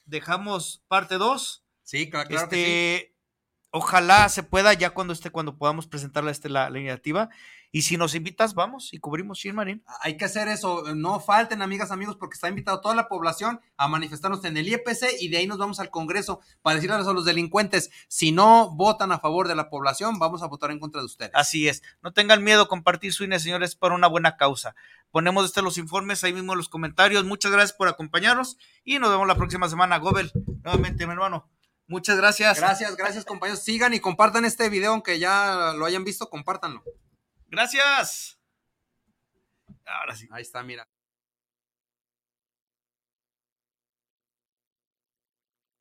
Dejamos parte 2. Sí, claro, claro que este, Ojalá se pueda ya cuando esté, cuando podamos presentarle este, la, la iniciativa. Y si nos invitas, vamos y cubrimos Marín. Hay que hacer eso. No falten, amigas, amigos, porque está invitado toda la población a manifestarnos en el IEPC y de ahí nos vamos al Congreso para decirles a los delincuentes, si no votan a favor de la población, vamos a votar en contra de ustedes. Así es. No tengan miedo, compartir su INE, señores, para una buena causa. Ponemos este los informes ahí mismo en los comentarios. Muchas gracias por acompañarnos y nos vemos la próxima semana. Gobel, nuevamente, mi hermano. Muchas gracias. Gracias, gracias, compañeros. Sigan y compartan este video, aunque ya lo hayan visto, compártanlo. Gracias. Ahora sí. Ahí está, mira.